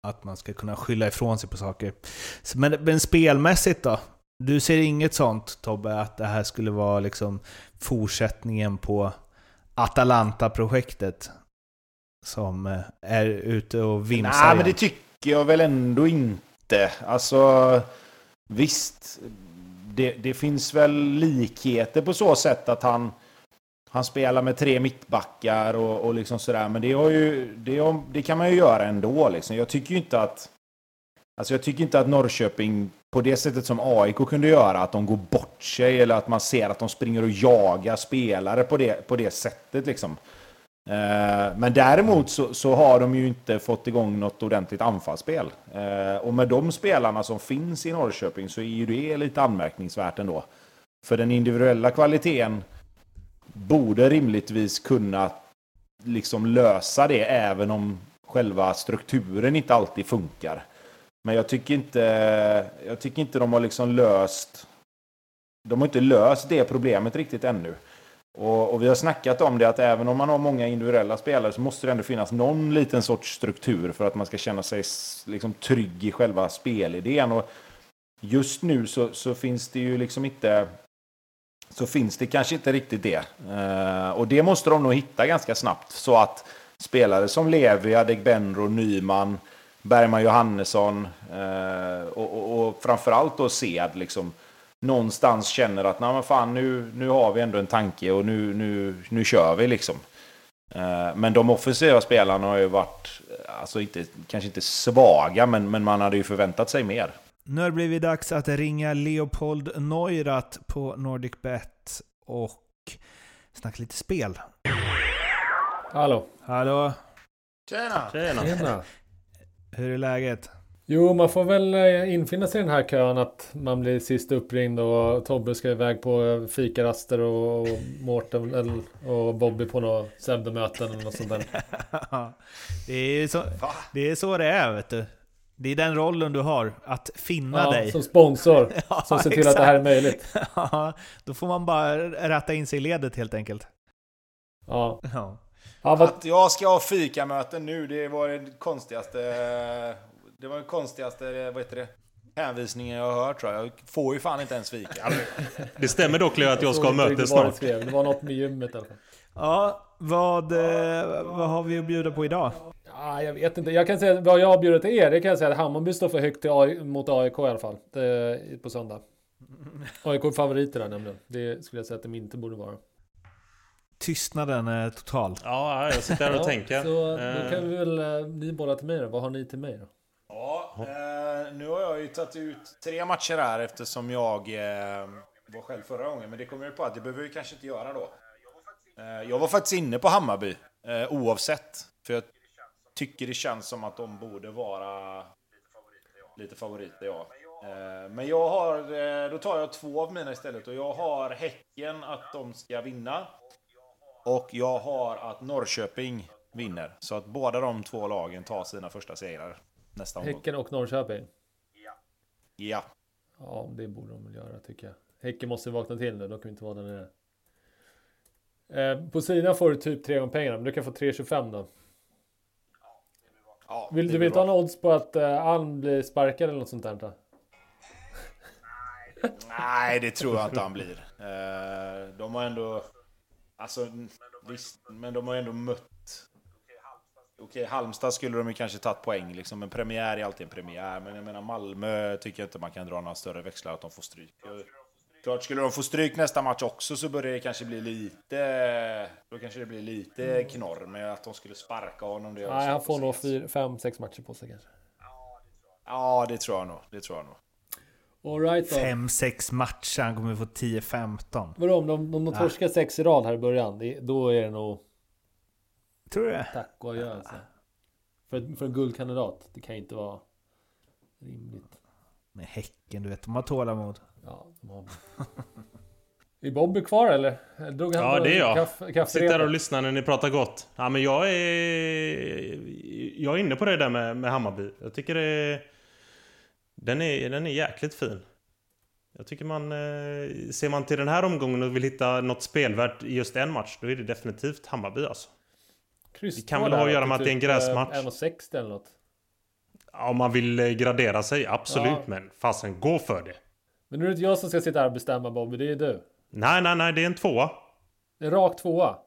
Att man ska kunna skylla ifrån sig på saker. Men, men spelmässigt då? Du ser inget sånt Tobbe, att det här skulle vara liksom fortsättningen på Atalanta-projektet? Som eh, är ute och vimsar Nej, men det tycker jag väl ändå inte. Alltså, visst. Det, det finns väl likheter på så sätt att han han spelar med tre mittbackar och, och liksom sådär. Men det, har ju, det, har, det kan man ju göra ändå. Liksom. Jag tycker ju inte att... Alltså jag tycker inte att Norrköping på det sättet som AIK kunde göra, att de går bort sig eller att man ser att de springer och jagar spelare på det, på det sättet. Liksom. Eh, men däremot så, så, har de ju inte fått igång något ordentligt anfallsspel. Eh, och med de spelarna som finns i Norrköping så är ju det lite anmärkningsvärt ändå. För den individuella kvaliteten borde rimligtvis kunna liksom lösa det även om själva strukturen inte alltid funkar. Men jag tycker inte, jag tycker inte de har liksom löst de har inte löst det problemet riktigt ännu. Och, och, vi har snackat om det att även om man har många individuella spelare så måste det ändå finnas någon liten sorts struktur för att man ska känna sig liksom trygg i själva spelidén. Och just nu så, så finns det ju liksom inte så finns det kanske inte riktigt det. Eh, och det måste de nog hitta ganska snabbt så att spelare som Levi, Adegbenro, Nyman, Bergman Johannesson eh, och, och, och framförallt då Sead liksom någonstans känner att fan, nu, nu har vi ändå en tanke och nu, nu, nu kör vi liksom. Eh, men de offensiva spelarna har ju varit, alltså inte, kanske inte svaga, men, men man hade ju förväntat sig mer. Nu har det blivit dags att ringa Leopold Neurath på NordicBet och snacka lite spel. Hallå. Hallå. Tjena. Tjena. Tjena. [laughs] Hur är läget? Jo, man får väl eh, infinna sig i den här kön att man blir sist uppringd och Tobbe ska iväg på fikaraster och Mårten och Bobby på några pseudomöten eller något sånt där. [laughs] det, är så, det är så det är vet du. Det är den rollen du har, att finna ja, dig. Som sponsor, [laughs] ja, som ser till exakt. att det här är möjligt. [laughs] Ja, då får man bara rätta in sig i ledet helt enkelt. Ja. ja. Att jag ska ha fikamöten nu, det var det konstigaste det var den konstigaste, vad heter det? Hänvisningen jag har hört tror jag. Jag får ju fan inte ens fika. det stämmer dock Leo att jag ska ha möte snart. Det var något med gymmet i alla fall. Ja, vad, eh, vad har vi att bjuda på idag? Ja, jag vet inte. Jag kan säga vad jag har bjudit till er. Det kan jag säga att Hammarby står för högt AI, mot AIK i alla fall. Det, på söndag. [laughs] AIK är favoriter där nämligen. Det skulle jag säga att de inte borde vara. Tystnaden är total. Ja, jag sitter här och [laughs] tänker. Så då kan vi väl, eh, ni bolla till mig då. Vad har ni till mig då? Ja, eh, nu har jag ju tagit ut tre matcher här eftersom jag eh, var själv förra gången. Men det kommer jag på att det behöver vi kanske inte göra då. Eh, jag var faktiskt inne på Hammarby eh, oavsett. För jag tycker det känns som att de borde vara lite favoriter, ja. Eh, men jag har, eh, då tar jag två av mina istället och jag har Häcken att de ska vinna. Och jag har att Norrköping vinner. Så att båda de två lagen tar sina första segrar nästa omgång. Häcken och Norrköping? Ja. Ja. Ja, det borde de väl göra tycker jag. Häcken måste vakna till nu, de kan inte vara där nere. Eh, på sidan får du typ tre gånger pengarna, men du kan få 3,25 då. Ja, vill, du ha några odds på att uh, Alm blir sparkad eller något sånt där? [laughs] Nej, det tror jag inte han blir. Uh, de har ändå... Alltså, visst, men de har ändå mött Okej, Halmstad skulle de ju kanske tagit poäng liksom, men premiär är alltid en premiär. Men jag menar Malmö tycker jag inte man kan dra några större växlar att de får stryk. Klart, skulle de få stryk nästa match också så börjar det kanske bli lite... Då kanske det blir lite knorr med att de skulle sparka honom. Det Nej, han får nog 5-6 matcher på sig kanske. Ja, det tror jag nog. Det tror jag nog. All right, 5-6 matcher, han kommer få 10-15. Vadå, om de, om de torskar 6 i rad här i början, då är det nog... Tror du det? Tack och adjö alltså. För, för en guldkandidat. Det kan inte vara rimligt. Med Häcken, du vet. De har tålamod. Ja, de har... Är Bobby kvar eller? Drog han ja, det är jag. Kaff, Sitter här och lyssnar när ni pratar gott. Ja, men jag är... Jag är inne på det där med, med Hammarby. Jag tycker det. Den är, den är jäkligt fin. Jag tycker man... Eh, ser man till den här omgången och vill hitta något spelvärt i just en match, då är det definitivt Hammarby alltså. Kryss det kan väl ha att göra med att det är en typ, eh, gräsmatch. 1,60 eller något. Ja, om man vill eh, gradera sig, absolut. Ja. Men fasen, gå för det. Men nu är det inte jag som ska sitta här och bestämma Bobby, det är du. Nej, nej, nej, det är en tvåa. En rak tvåa?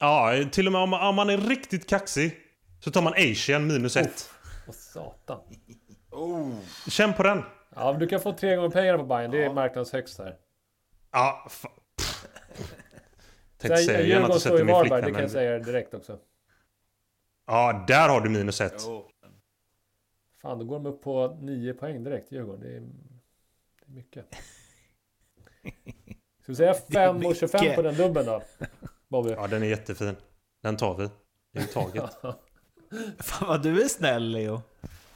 Ja, till och med om man, om man är riktigt kaxig så tar man Asian minus ett. Vad satan. Oh. Känn på den. Ja, men du kan få tre gånger pengarna på Bayern. Det är ja. marknadens högsta här. Ja, Tänkte säga gärna att du sätter min flickvän. Det kan jag säga direkt också. Ja, där har du minus ett. Jo. Fan, då går de upp på 9 poäng direkt, Djurgården. Det är mycket. Ska vi säga [laughs] 5 och 25 på den dubben då? Bobby? Ja, den är jättefin. Den tar vi. Det är taget. [laughs] Fan vad du är snäll Leo.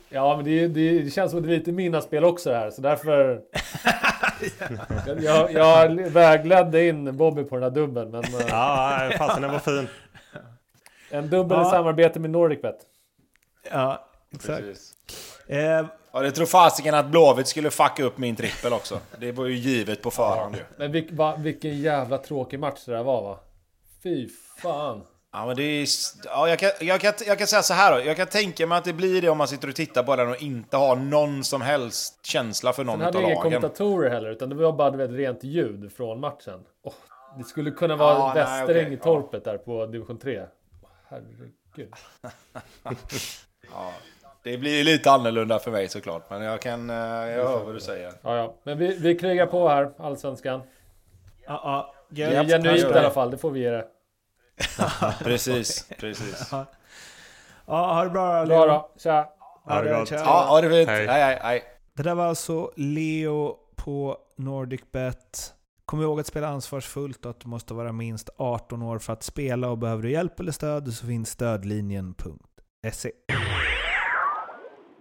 Ja, men det, det, det, känns som att det är lite mina spel också här, så därför... [laughs] jag, jag vägledde in Bobby på den här dubben, men... Eh, ja, fasen den var fin. En dubbel ja. i samarbete med NordicBet. Ja, exakt. Eh, ja, det tror fasiken att Blåvitt skulle fucka upp min trippel också. Det var ju givet på förhand ju. Men vilk, va, vilken jävla tråkig match det där var va? Fy fan. Ja, men det är... Ja, jag, kan, jag, kan, jag kan säga så här då. Jag kan tänka mig att det blir det om man sitter och tittar på den och inte har någon som helst känsla för någon av lagen. Sen hade inga kommentatorer heller, utan det var bara vet, rent ljud från matchen. Oh, det skulle kunna vara ah, Västering okay. i torpet där på division 3 herregud. [laughs] ja, det blir lite annorlunda för mig såklart, men jag kan... Eh, jag hör vad du säger. Ja, ja. Men vi, vi krigar på här, Allsvenskan. Ja, ja. Det är genuint i alla fall, det får vi ge det. [laughs] precis, precis. Ja, ha det bra Bra då, tja. Ha det gott. Ja, ha det fint. Hej, hej, hej. Det där var alltså Leo på NordicBet. Kom ihåg att spela ansvarsfullt och att du måste vara minst 18 år för att spela och behöver du hjälp eller stöd så finns stödlinjen.se.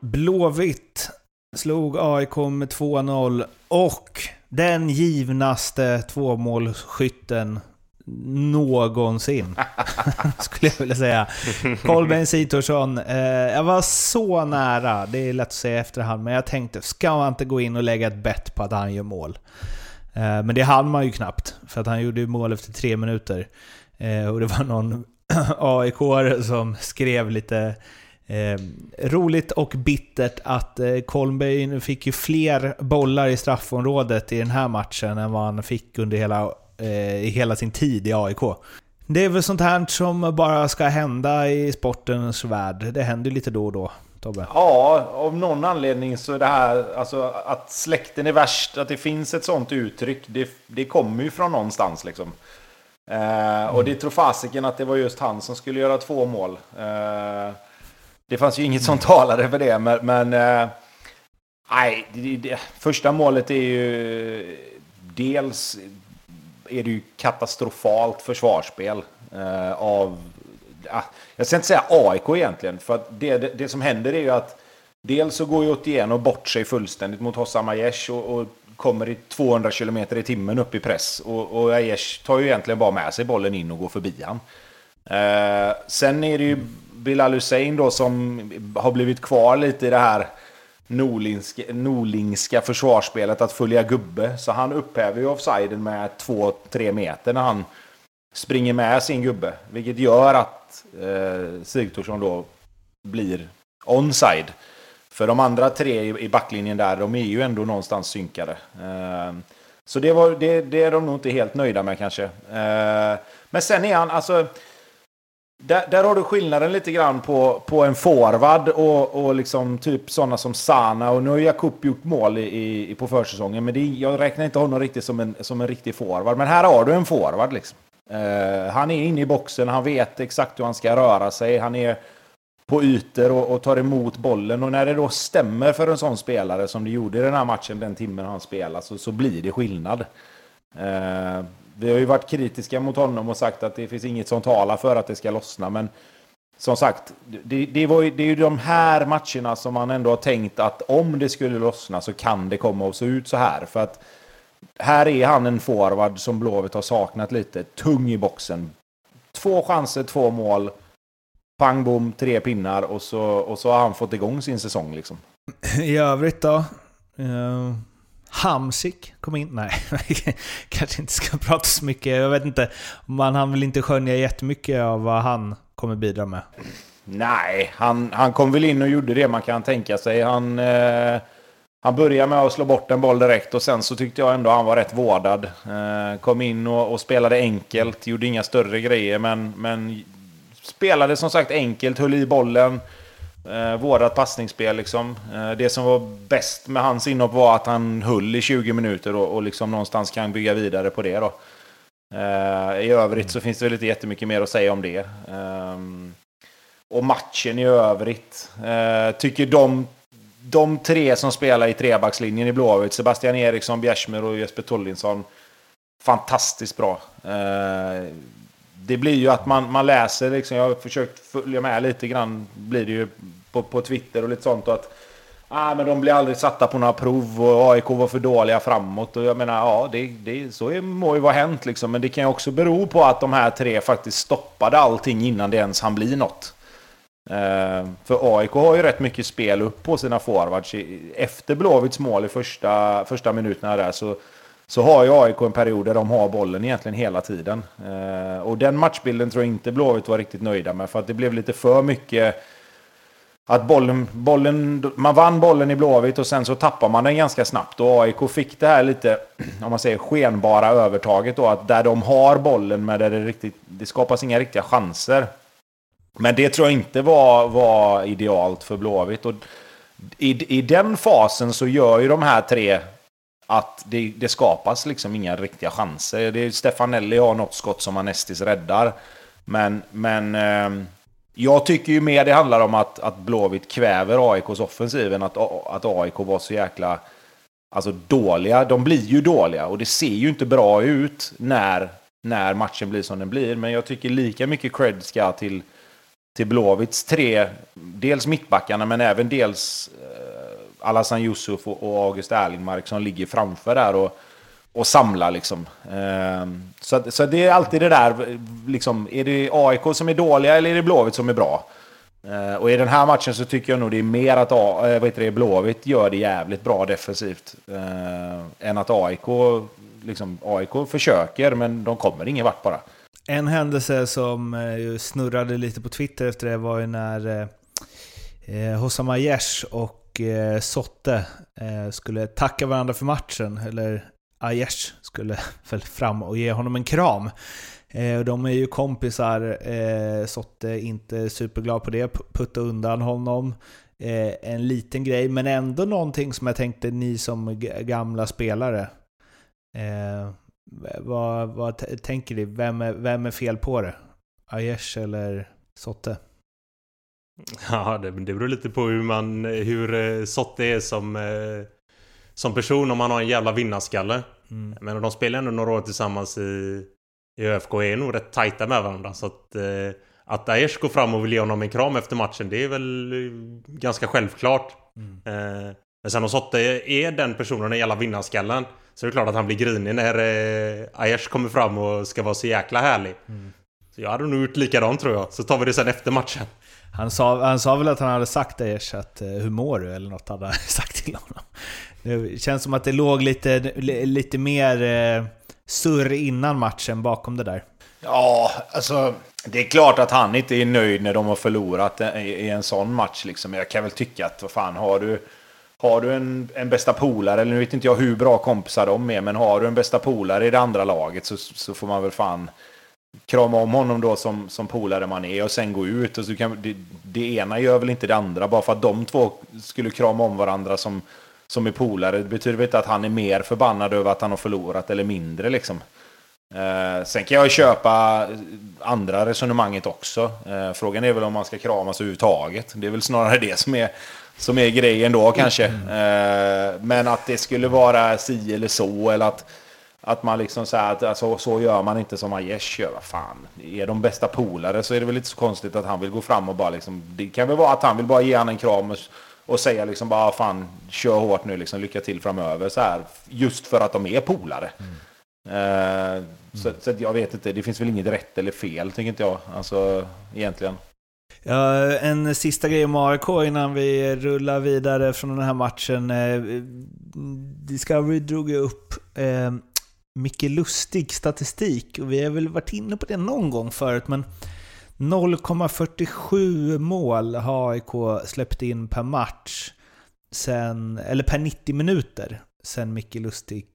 Blåvitt slog AIK med 2-0 och den givnaste tvåmålsskytten någonsin. [laughs] skulle jag vilja säga. Kolbeinn Sitorsson. Eh, jag var så nära, det är lätt att säga i efterhand, men jag tänkte, ska man inte gå in och lägga ett bett på att han gör mål? Eh, men det hann man ju knappt, för att han gjorde ju mål efter tre minuter. Eh, och det var någon [clears throat] aik som skrev lite Eh, roligt och bittert att eh, Kolbeinn fick ju fler bollar i straffområdet i den här matchen än vad han fick under hela, eh, hela sin tid i AIK. Det är väl sånt här som bara ska hända i sportens värld. Det händer lite då och då. Tobbe? Ja, av någon anledning så är det här, alltså att släkten är värst, att det finns ett sånt uttryck, det, det kommer ju från någonstans liksom. Eh, och det tror fasiken att det var just han som skulle göra två mål. Eh, det fanns ju inget som talade för det, men... men eh, nej, det, det, första målet är ju... Dels är det ju katastrofalt försvarsspel eh, av... Ah, jag ska inte säga AIK egentligen, för att det, det, det, som händer är ju att... Dels så går ju Otieno bort sig fullständigt mot Hossam Aiesh och, och kommer i 200 km i timmen upp i press. Och, och Aiesh tar ju egentligen bara med sig bollen in och går förbi han. Eh, sen är det ju Bilal Hussein då som har blivit kvar lite i det här Norlingska, Norlingska försvarsspelet att följa gubbe. Så han upphäver ju offsiden med 2-3 meter när han springer med sin gubbe. Vilket gör att eh, Sigthorsson då blir onside. För de andra tre i backlinjen där, de är ju ändå någonstans synkade. Eh, så det, var, det, det, är de nog inte helt nöjda med kanske. Eh, men sen är han, alltså... Där, där, har du skillnaden lite grann på, på en forward och, och liksom typ sådana som Sana. Och nu har Jakob gjort mål i, i, på försäsongen, men det, jag räknar inte honom riktigt som en, som en riktig forward. Men här har du en forward liksom. Uh, han är inne i boxen, han vet exakt hur han ska röra sig. Han är på ytor och, och, tar emot bollen. Och när det då stämmer för en sån spelare som det gjorde i den här matchen, den timmen han spelade, så, så blir det skillnad. Uh, vi har ju varit kritiska mot honom och sagt att det finns inget som talar för att det ska lossna. Men som sagt, det, det, var ju, det är ju de här matcherna som man ändå har tänkt att om det skulle lossna så kan det komma att se ut så här. För att här är han en forward som Blåvitt har saknat lite. Tung i boxen. Två chanser, två mål. Pang bom, tre pinnar och så, och så har han fått igång sin säsong liksom. I övrigt då? Uh, Hamsik kom in. Nej, [laughs] kanske inte ska prata så mycket. Jag vet inte. Man han vill inte skönja jättemycket av vad han kommer bidra med. Nej, han, han kom väl in och gjorde det man kan tänka sig. Han, eh, han började med att slå bort en boll direkt och sen så tyckte jag ändå han var rätt vårdad. Eh, kom in och, och, spelade enkelt, gjorde inga större grejer men, men spelade som sagt enkelt, höll i bollen. Eh, vårdat passningsspel liksom. Eh, det som var bäst med hans inhopp var att han höll i 20 minuter och, och liksom någonstans kan bygga vidare på det då. Eh, I övrigt så finns det väl inte jättemycket mer att säga om det. Eh, och matchen i övrigt. Eh, tycker de, de tre som spelar i trebackslinjen i Blåvitt, Sebastian Eriksson, Bjärsmyr och Jesper Tollinsson, fantastiskt bra. Eh, det blir ju att man, man läser, liksom, jag har försökt följa med lite grann, blir det ju på, på Twitter och lite sånt. Och att ah, men de blir aldrig satta på några prov och AIK var för dåliga framåt. Och jag menar, ja, det, det, så är, må ju vara hänt liksom. Men det kan ju också bero på att de här tre faktiskt stoppade allting innan det ens hann bli något. Eh, för AIK har ju rätt mycket spel upp på sina forwards. Efter Blåvitts mål i första, första minuterna där så så har ju AIK en period där de har bollen egentligen hela tiden. Eh, och den matchbilden tror jag inte Blåvitt var riktigt nöjda med. För att det blev lite för mycket att bollen, bollen, man vann bollen i Blåvitt och sen så tappar man den ganska snabbt. Och AIK fick det här lite, [clears throat] om man säger skenbara övertaget då. Att där de har bollen, men där det, riktigt, det skapas inga riktiga chanser. Men det tror jag inte var, var idealt för Blåvitt. Och i, I den fasen så gör ju de här tre att det, det, skapas liksom inga riktiga chanser. Det är, Stefanelli har något skott som Anestis räddar. Men, men eh, jag tycker ju mer det handlar om att, att Blåvitt kväver AIKs offensiv än att, att AIK var så jäkla alltså, dåliga. De blir ju dåliga och det ser ju inte bra ut när, när matchen blir som den blir. Men jag tycker lika mycket cred ska till, till Blåvitts tre, dels mittbackarna men även dels eh, Alhassan Yusuf och, och August Erlingmark som ligger framför där och, och samlar liksom. Ehm, så, så det är alltid det där, liksom, är det AIK som är dåliga eller är det Blåvitt som är bra? Ehm, och i den här matchen så tycker jag nog det är mer att eh, vad heter det, Blåvitt gör det jävligt bra defensivt. Ehm, än att AIK, liksom, AIK försöker men de kommer ingen vart bara. En händelse som eh, snurrade lite på Twitter efter det var ju när Hosam Hossam Aiesh och Sotte skulle tacka varandra för matchen. Eller Aiesh skulle [laughs] väl fram och ge honom en kram. Eh, de är ju kompisar, eh, Sotte eh, är inte superglad på det, putta undan honom. Eh, en liten grej, men ändå någonting som jag tänkte ni som gamla spelare. Eh, vad, vad tänker ni? Vem är, vem är fel på det? Aiesh eller Sotte? Ja, det, det beror lite på hur man, hur eh, Sotte är som, eh, som person, om man har en jävla vinnarskalle. Mm. Men de spelar ändå några år tillsammans i, i ÖFK är nog rätt tajta med varandra. Så att, eh, att Aiesh går fram och vill ge honom en kram efter matchen, det är väl ganska självklart. Mm. Men sen om Sotte är den personen, den jävla vinnarskallen, så är det klart att han blir grinig när eh, Aiesh kommer fram och ska vara så jäkla härlig. Mm. Så jag hade nog gjort likadant tror jag. Så tar vi det sen efter matchen. Han sa, han sa väl att han hade sagt Aiesh att eh, hur mår du? Eller något hade han [laughs] sagt till honom. Det känns som att det låg lite, lite mer eh, surr innan matchen bakom det där. Ja, alltså det är klart att han inte är nöjd när de har förlorat i en sån match. Liksom. Jag kan väl tycka att vad fan har du har du en, en bästa polare, eller nu vet inte jag hur bra kompisar de är, men har du en bästa polare i det andra laget så, så får man väl fan krama om honom då som, som polare man är och sen gå ut. Och så kan, det, det ena gör väl inte det andra, bara för att de två skulle krama om varandra som, som är polare. Det betyder väl inte att han är mer förbannad över att han har förlorat eller mindre liksom. Eh, sen kan jag köpa andra resonemanget också. Eh, frågan är väl om man ska kramas överhuvudtaget. Det är väl snarare det som är som är grejen då kanske. Mm. men att det skulle vara si eller så, eller att, att man liksom säger att alltså, så gör man inte som Aiesh gör. Vad fan, är de bästa polare så är det väl inte så konstigt att han vill gå fram och bara liksom, det kan väl vara att han vill bara ge han en kram och, och säga liksom bara ah, fan, kör hårt nu liksom, lycka till framöver så här. Just för att de är polare. Mm. Uh, så, så, jag vet inte, det finns väl inget rätt eller fel, tycker inte jag. Alltså, egentligen. Ja, en sista grej om AIK innan vi rullar vidare från den här matchen. Eh, Discovery drog ju upp eh, Lustig statistik och vi har väl varit inne på det någon gång förut men 0,47 mål har AIK släppt in per match, sen, eller per 90 minuter, sen Micke Lustig,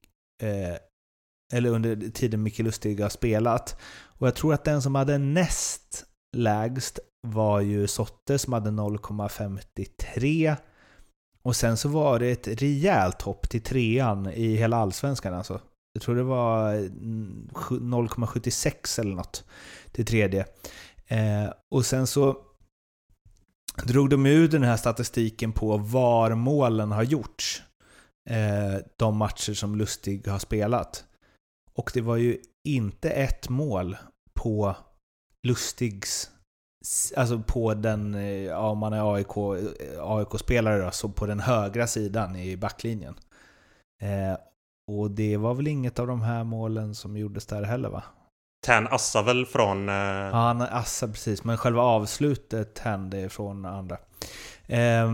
eh, eller under tiden Micke Lustig har spelat. Och jag tror att den som hade näst lägst var ju Sotte som hade 0,53. Och sen så var det ett rejält hopp till trean i hela allsvenskan alltså. Jag tror det var mm, 0,76 eller något till tredje. Eh, och sen så drog de ut den här statistiken på var målen har gjorts. Eh, de matcher som Lustig har spelat. Och det var ju inte ett mål på Lustigs Alltså på den, eh, ja om man är AIK, eh, AIK-spelare då, så på den högra sidan i backlinjen. Eh, och det var väl inget av de här målen som gjordes där heller va? Tern assar väl från... Eh... Ja, han assar precis, men själva avslutet hände från andra. Eh,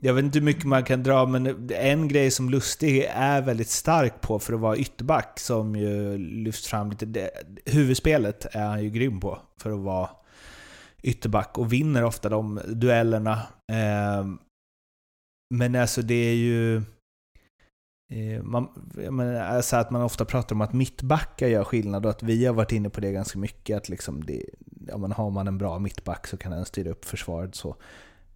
jag vet inte hur mycket man kan dra, men en grej som Lustig är väldigt stark på för att vara ytterback, som ju lyfts fram lite... Det, huvudspelet är han ju grym på, för att vara ytterback och vinner ofta de duellerna. Eh, men alltså det är ju... Eh, man, menar, alltså att man ofta pratar om att mittbackar gör skillnad och att vi har varit inne på det ganska mycket. Att liksom det, ja, men har man en bra mittback så kan den styra upp försvaret så.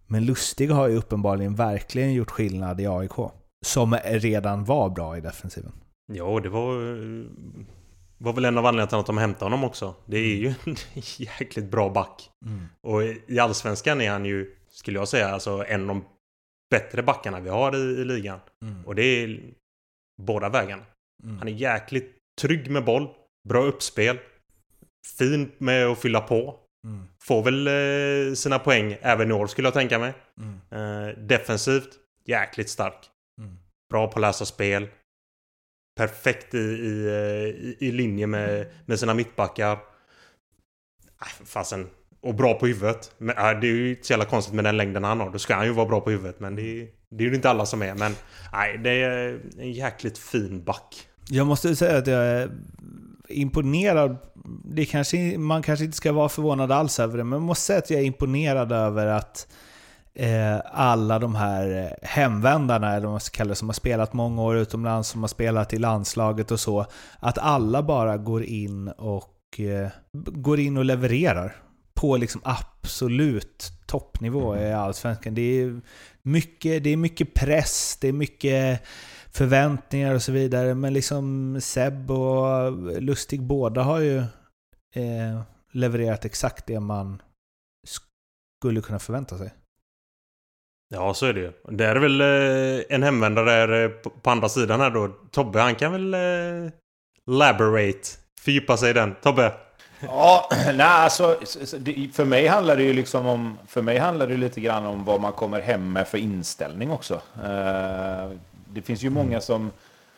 Men Lustig har ju uppenbarligen verkligen gjort skillnad i AIK. Som redan var bra i defensiven. Ja, det var var väl en av anledningarna till att de hämtade honom också. Det är ju en [laughs] jäkligt bra back. Mm. Och i Allsvenskan är han ju, skulle jag säga, alltså en av de bättre backarna vi har i, i ligan. Mm. Och det är båda vägarna. Mm. Han är jäkligt trygg med boll, bra uppspel, fin med att fylla på. Mm. Får väl eh, sina poäng även i år skulle jag tänka mig. Mm. Eh, defensivt, jäkligt stark. Mm. Bra på att läsa spel. Perfekt i, i, eh, i, i linje med, med sina mittbackar. Äh, fasen. Och bra på huvudet. Men, äh, det är ju inte så jävla konstigt med den längden han har. Då ska han ju vara bra på huvudet. Men det är, det är ju inte alla som är. Men nej, det är en jäkligt fin back. Jag måste säga att jag är imponerad. Det kanske, man kanske inte ska vara förvånad alls över det, men jag måste säga att jag är imponerad över att eh, alla de här hemvändarna, eller vad man ska kalla det, som har spelat många år utomlands, som har spelat i landslaget och så, att alla bara går in och, eh, går in och levererar på liksom absolut toppnivå i Allsvenskan. Det är mycket, det är mycket press, det är mycket förväntningar och så vidare. Men liksom Seb och Lustig båda har ju eh, levererat exakt det man skulle kunna förvänta sig. Ja, så är det ju. Det är väl eh, en hemvändare eh, på andra sidan här då. Tobbe, han kan väl eh, laborate, fördjupa sig i den. Tobbe? Ja, nej alltså för mig handlar det ju liksom om, för mig handlar det lite grann om vad man kommer hem med för inställning också. Eh, det finns ju många som,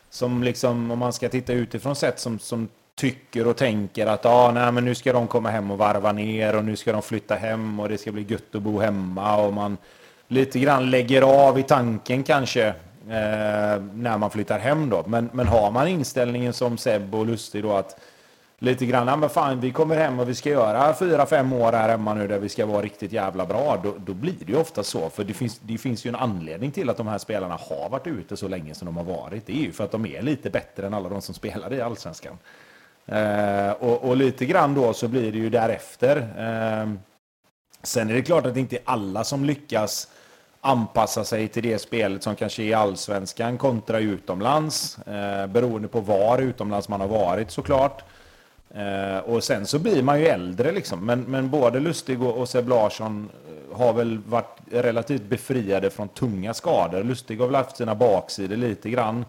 som liksom, om man ska titta utifrån sett, som, som tycker och tänker att ah, nej, men nu ska de komma hem och varva ner och nu ska de flytta hem och det ska bli gött att bo hemma och man lite grann lägger av i tanken kanske eh, när man flyttar hem då. Men, men har man inställningen som Seb och Lustig då att lite grann, ja, men fan vi kommer hem och vi ska göra fyra, fem år här hemma nu där vi ska vara riktigt jävla bra. Då, då blir det ju ofta så, för det finns, det finns ju en anledning till att de här spelarna har varit ute så länge som de har varit. Det är ju för att de är lite bättre än alla de som spelar i Allsvenskan. Eh, och, och, lite grann då så blir det ju därefter. Eh, sen är det klart att det inte är alla som lyckas anpassa sig till det spelet som kanske är i allsvenskan kontra utomlands. Eh, beroende på var utomlands man har varit såklart. Eh, och sen så blir man ju äldre liksom. Men, men både Lustig och, och Seb Larsson eh, har väl varit relativt befriade från tunga skador. Lustig har väl haft sina baksidor lite grann.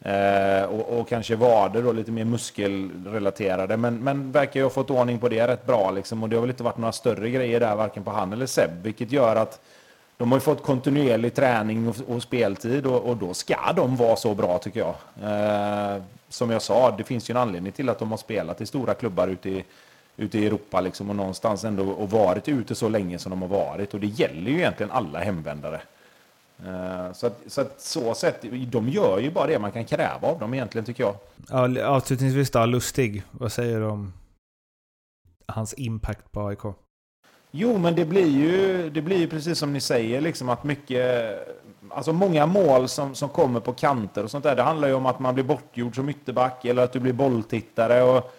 Eh, och, och, kanske vader då lite mer muskelrelaterade. Men, men verkar ju ha fått ordning på det rätt bra liksom. Och det har väl inte varit några större grejer där, varken på han eller Seb. Vilket gör att de har ju fått kontinuerlig träning och, och speltid och, och, då ska de vara så bra tycker jag. Eh, som jag sa, det finns ju en anledning till att de har spelat i stora klubbar ute i, ute i Europa liksom, och någonstans ändå och varit ute så länge som de har varit. Och det gäller ju egentligen alla hemvändare. Uh, så, att, så att så sätt, de gör ju bara det man kan kräva av dem egentligen tycker jag. Ja, avslutningsvis då, Lustig. Vad säger du om hans impact på AIK? Jo, men det blir ju, det blir ju precis som ni säger, liksom att mycket alltså många mål som, som kommer på kanter och sånt där, det handlar ju om att man blir bortgjord som ytterback eller att du blir bolltittare. Och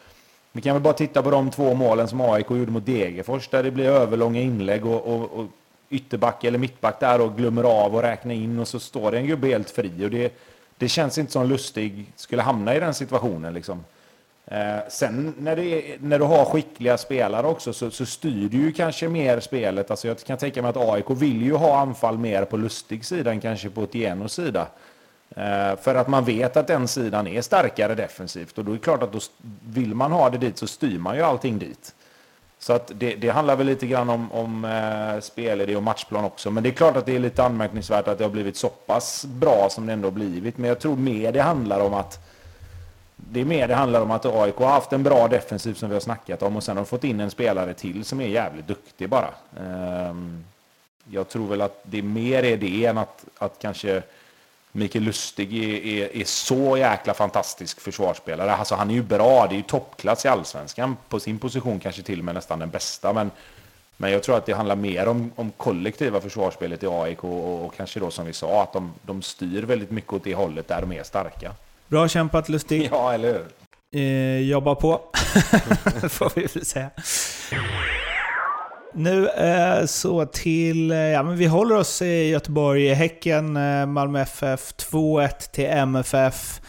vi kan väl bara titta på de två målen som AIK gjorde mot Degerfors, där det blir överlånga inlägg och, och, och ytterback eller mittback där och glömmer av och räkna in och så står det en gubbe helt fri. Och det, det känns inte som Lustig skulle hamna i den situationen. Liksom. Eh, sen när, är, när, du har skickliga spelare också så, så, styr du ju kanske mer spelet. Alltså jag kan tänka mig att AIK vill ju ha anfall mer på lustig sida än kanske på Tienos sida. Eh, för att man vet att den sidan är starkare defensivt och då är det klart att då vill man ha det dit så styr man ju allting dit. Så att det, det handlar väl lite grann om, om eh, spelidé och matchplan också. Men det är klart att det är lite anmärkningsvärt att det har blivit så pass bra som det ändå har blivit. Men jag tror mer det handlar om att det är mer det handlar om att AIK har haft en bra defensiv som vi har snackat om och sen har fått in en spelare till som är jävligt duktig bara. Ehm, jag tror väl att det är mer är det än att, att kanske Mikael Lustig är, är, är, så jäkla fantastisk försvarsspelare. Alltså han är ju bra, det är ju toppklass i allsvenskan. På sin position kanske till och med nästan den bästa. Men, men jag tror att det handlar mer om, om kollektiva försvarsspelet i AIK och, och kanske då som vi sa att de, de styr väldigt mycket åt det hållet där de är starka. Bra kämpat Lustig. Ja, eller hur? Eh, jobba på, [laughs] får vi väl säga. Nu eh, så till, eh, ja men vi håller oss i Göteborg. Häcken, eh, Malmö FF, 2-1 till MFF.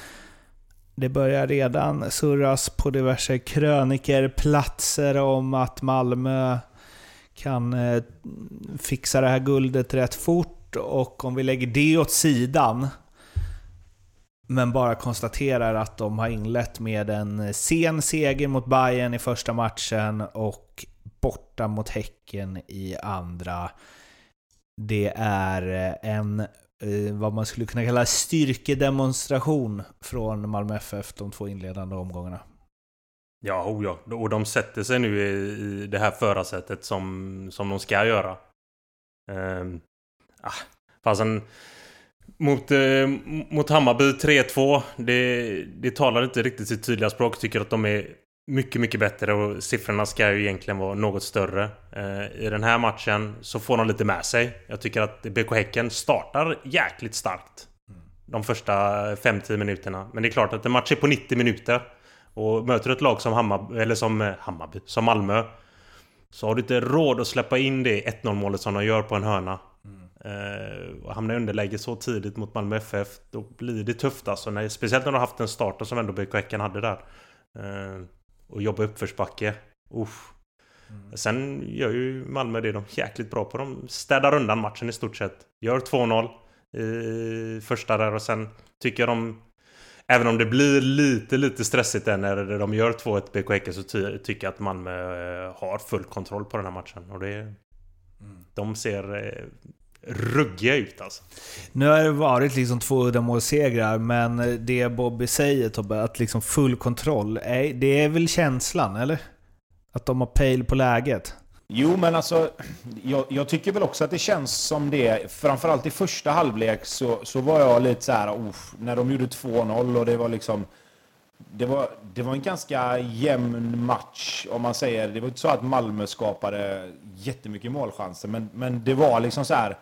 Det börjar redan surras på diverse krönikerplatser om att Malmö kan eh, fixa det här guldet rätt fort. Och om vi lägger det åt sidan men bara konstaterar att de har inlett med en sen seger mot Bayern i första matchen och borta mot Häcken i andra. Det är en, eh, vad man skulle kunna kalla styrkedemonstration från Malmö FF de två inledande omgångarna. Ja, oh ja. Och de sätter sig nu i det här förarsättet som, som de ska göra. Um, ah, fastän mot, eh, mot Hammarby 3-2. Det, det talar inte riktigt sitt tydliga språk. Tycker att de är mycket, mycket bättre och siffrorna ska ju egentligen vara något större. Eh, I den här matchen så får de lite med sig. Jag tycker att BK Häcken startar jäkligt starkt. De första 5-10 minuterna. Men det är klart att en match är på 90 minuter. Och möter ett lag som Hammarby, eller som eh, Hammarby, som Malmö. Så har du inte råd att släppa in det 1-0 målet som de gör på en hörna. Mm. och hamnar i underläge så tidigt mot Malmö FF, då blir det tufft alltså. När, speciellt när du har haft en starter som ändå BK Häcken hade där. Uh, och jobba uppförsbacke. Uff. Mm. Sen gör ju Malmö det de är jäkligt bra på. De städar undan matchen i stort sett. Gör 2-0 i första där och sen tycker jag de... Även om det blir lite, lite stressigt där när de gör 2-1 BK Häcken så ty tycker jag att Malmö eh, har full kontroll på den här matchen. Och det... Mm. De ser eh, ruggiga ut alltså. Nu har det varit liksom två uddamålssegrar, men det Bobby säger Tobbe, att liksom full kontroll, det är väl känslan, eller? Att de har pejl på läget? Jo, men alltså, jag, jag, tycker väl också att det känns som det. Framförallt i första halvlek så, så var jag lite så här, när de gjorde 2-0 och det var liksom... Det var, det var en ganska jämn match, om man säger. Det var inte så att Malmö skapade jättemycket målchanser, men, men det var liksom så här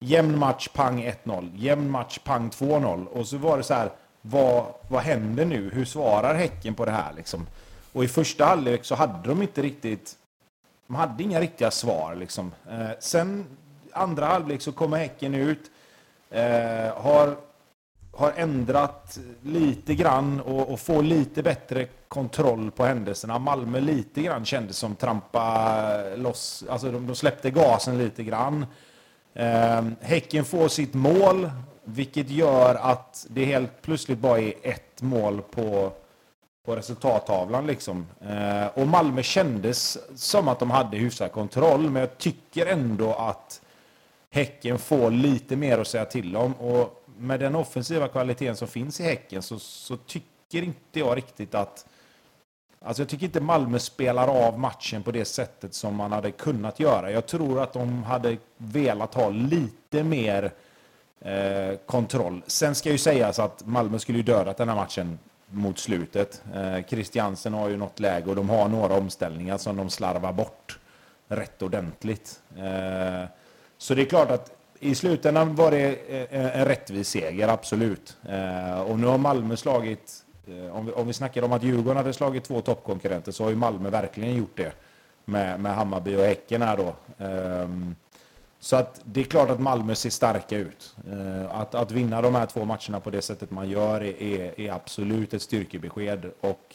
Jämn match, pang 1-0. Jämn match, pang 2-0. Och så var det så här, vad, vad händer nu? Hur svarar Häcken på det här liksom? Och i första halvlek så hade de inte riktigt... De hade inga riktiga svar liksom. Eh, sen andra halvlek så kommer Häcken ut. Eh, har, har ändrat lite grann och, och får lite bättre kontroll på händelserna. Malmö lite grann kändes som trampa loss. Alltså de, de släppte gasen lite grann. Eh, häcken får sitt mål, vilket gör att det helt plötsligt bara är ett mål på, på resultattavlan. Liksom. Eh, och Malmö kändes som att de hade hyfsad kontroll, men jag tycker ändå att Häcken får lite mer att säga till om. Och med den offensiva kvaliteten som finns i Häcken så, så tycker inte jag riktigt att Alltså jag tycker inte Malmö spelar av matchen på det sättet som man hade kunnat göra. Jag tror att de hade velat ha lite mer eh, kontroll. Sen ska ju sägas att Malmö skulle ju dödat den här matchen mot slutet. Eh, Christiansen har ju något läge och de har några omställningar som de slarvar bort rätt ordentligt. Eh, så det är klart att i slutändan var det eh, en rättvis seger, absolut. Eh, och nu har Malmö slagit Eh, om vi, om vi snackar om att Djurgården hade slagit två toppkonkurrenter så har ju Malmö verkligen gjort det med, med Hammarby och Häcken här då. Um, så att det är klart att Malmö ser starka ut. Uh, att, att vinna de här två matcherna på det sättet man gör är, är, är absolut ett styrkebesked. Och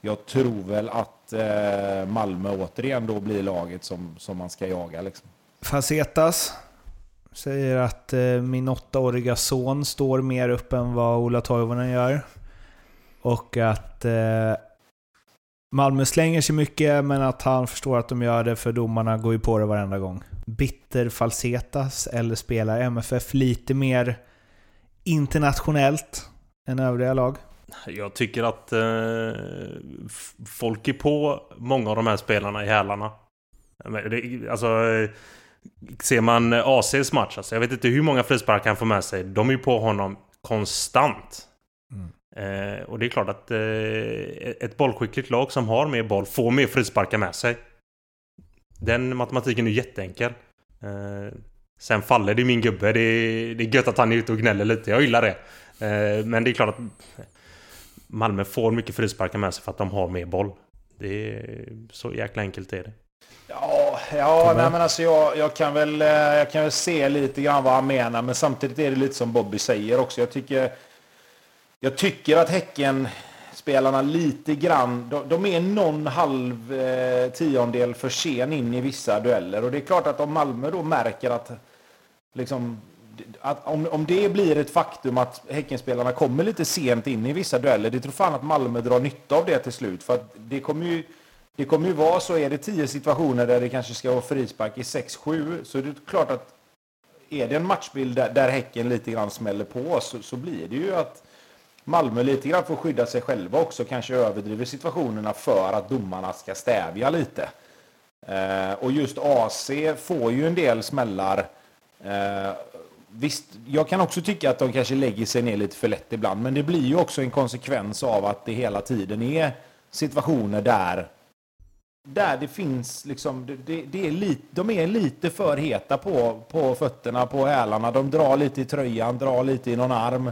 jag tror väl att uh, Malmö återigen då blir laget som, som man ska jaga. Liksom. Facetas säger att uh, min åttaåriga son står mer upp än vad Ola Toivonen gör. Och att eh, Malmö slänger sig mycket, men att han förstår att de gör det för domarna går ju på det varenda gång. Bitter falsetas, eller spelar MFF lite mer internationellt än övriga lag? Jag tycker att eh, folk är på många av de här spelarna i hälarna. Alltså, ser man ACs match, alltså, jag vet inte hur många frisparkar han får med sig. De är ju på honom konstant. Mm. Eh, och det är klart att eh, ett bollskickligt lag som har mer boll får mer frisparkar med sig. Den matematiken är jätteenkel. Eh, sen faller det min gubbe. Det är, det är gött att han är ute och gnäller lite. Jag gillar det. Eh, men det är klart att Malmö får mycket frisparkar med sig för att de har mer boll. Det är så jäkla enkelt är det. Ja, ja nej, men alltså jag, jag, kan väl, eh, jag kan väl se lite grann vad han menar. Men samtidigt är det lite som Bobby säger också. Jag tycker jag tycker att Häcken-spelarna lite grann, de, de, är någon halv eh, tiondel för sen in i vissa dueller. Och det är klart att om Malmö då märker att, liksom, att om, om det blir ett faktum att Häckenspelarna kommer lite sent in i vissa dueller, det tror fan att Malmö drar nytta av det till slut. För att det kommer ju det kommer ju vara så, är det tio situationer där det kanske ska vara frispark i 6-7 så är det klart att är det en matchbild där, där Häcken lite grann smäller på så, så blir det ju att Malmö lite grann får skydda sig själva också, kanske överdriver situationerna för att domarna ska stävja lite. Eh, och just AC får ju en del smällar. Eh, visst, jag kan också tycka att de kanske lägger sig ner lite för lätt ibland, men det blir ju också en konsekvens av att det hela tiden är situationer där där det finns liksom, det, det är lite, de är lite för heta på, på fötterna, på hälarna. De drar lite i tröjan, drar lite i någon arm.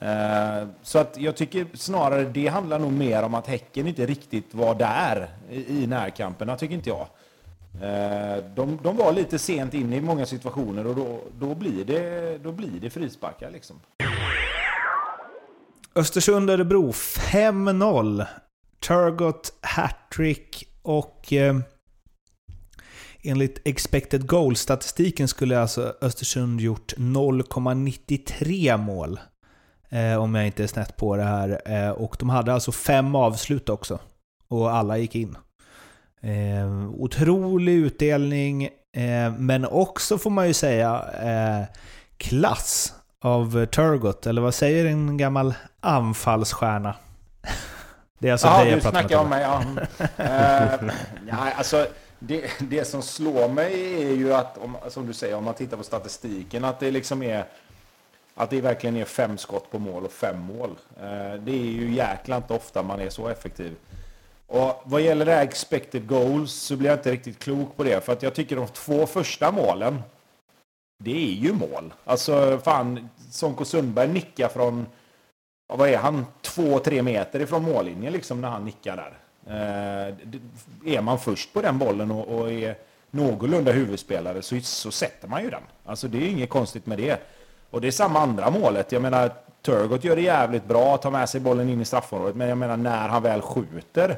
Eh, så att jag tycker snarare det handlar nog mer om att Häcken inte riktigt var där i, närkamperna, tycker inte jag. Eh, de, de, var lite sent inne i många situationer och då, då, blir, det, då blir det frisparkar liksom. Östersund-Örebro 5-0. Turgot hattrick och eh, enligt expected goal-statistiken skulle alltså Östersund gjort 0,93 mål. Eh, om jag inte är snett på det här. Eh, och de hade alltså fem avslut också. Och alla gick in. Eh, otrolig utdelning, eh, men också får man ju säga eh, klass av Turgot. Eller vad säger en gammal anfallsstjärna? Det är alltså ja, det jag pratar snackar om mig. Ja. uh, ja, alltså, det, det som slår mig är ju att, om, som du säger, om man tittar på statistiken, att det liksom är att det verkligen är fem skott på mål och fem mål. Eh, det är ju jäkla inte ofta man är så effektiv. Och vad gäller det här expected goals så blir jag inte riktigt klok på det. För att jag tycker de två första målen, det är ju mål. Alltså fan, Sonko Sundberg nickar från vad är han, två, tre meter ifrån mållinjen liksom när han nickar där. Eh, är man först på den bollen och, och är någorlunda huvudspelare så, så sätter man ju den. Alltså det är inget konstigt med det. Och det är samma andra målet. Jag menar, Turgot gör det jävligt bra, tar med sig bollen in i straffområdet, men jag menar när han väl skjuter,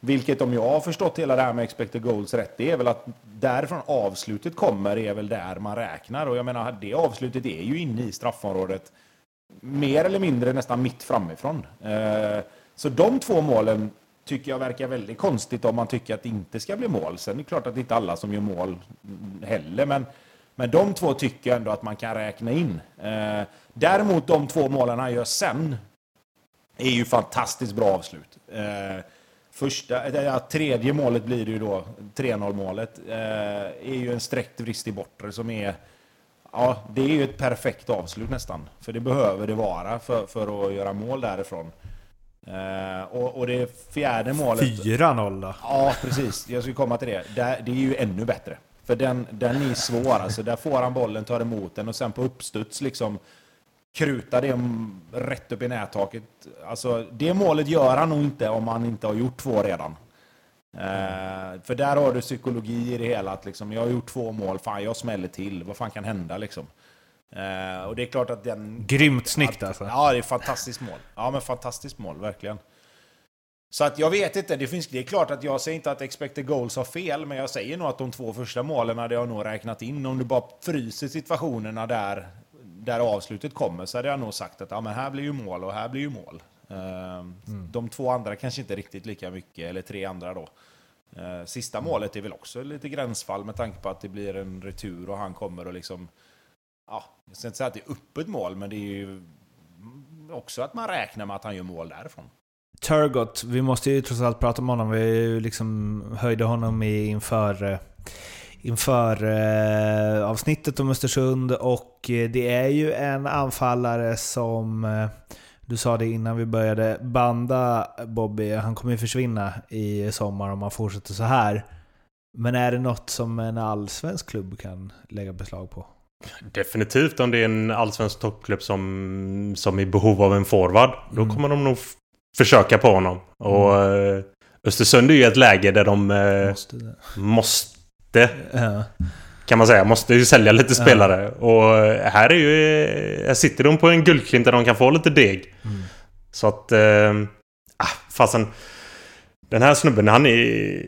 vilket om jag har förstått hela det här med expected goals rätt, det är väl att därifrån avslutet kommer är väl där man räknar. Och jag menar, det avslutet är ju inne i straffområdet mer eller mindre nästan mitt framifrån. Eh, så de två målen tycker jag verkar väldigt konstigt om man tycker att det inte ska bli mål. Sen är det klart att det inte är alla som gör mål heller, men, men de två tycker jag ändå att man kan räkna in. Eh, däremot de två målen han gör sen är ju fantastiskt bra avslut. Eh, första, ja, tredje målet blir det ju då, 3-0 målet, är ju en sträckt vrist i bortre som är Ja, det är ju ett perfekt avslut nästan. För det behöver det vara för, för att göra mål därifrån. Uh, och, och det fjärde målet... 4-0 då? Ja, precis. Jag skulle komma till det. det. Det är ju ännu bättre. För den, den är svår alltså. Där får han bollen, tar emot den och sen på uppstuds liksom kruta det rätt upp i nättaket. Alltså, det målet gör han nog inte om han inte har gjort två redan. Uh, för där har du psykologi i det hela. Att liksom, jag har gjort två mål, fan jag smäller till. Vad fan kan hända liksom? Uh, och det är klart att den... Grymt snyggt alltså. Ja, det är ett fantastiskt mål. Ja, men fantastiskt mål, verkligen. Så att jag vet inte, det, finns, det är klart att jag säger inte att expected goals har fel, men jag säger nog att de två första målen hade jag nog räknat in. Om du bara fryser situationerna där, där avslutet kommer så hade jag nog sagt att ja, men här blir ju mål och här blir ju mål. Ehm, mm. De två andra kanske inte riktigt lika mycket, eller tre andra då. Ehm, sista målet är väl också lite gränsfall med tanke på att det blir en retur och han kommer och liksom... Ja, jag ska inte säga att det är öppet mål, men det är ju också att man räknar med att han gör mål därifrån. Turgot, vi måste ju trots allt prata om honom. Vi liksom höjde honom inför, eh, inför eh, avsnittet om Östersund och det är ju en anfallare som eh, du sa det innan vi började banda Bobby, han kommer ju försvinna i sommar om han fortsätter så här. Men är det något som en allsvensk klubb kan lägga beslag på? Definitivt om det är en allsvensk toppklubb som, som är i behov av en forward. Då mm. kommer de nog försöka på honom. Mm. Och eh, Östersund är ju ett läge där de eh, måste, måste ja kan man säga. Måste ju sälja lite spelare. Ja. Och här är ju... Här sitter de på en guldklint där de kan få lite deg. Mm. Så att... Äh, fasen. Den här snubben, han är...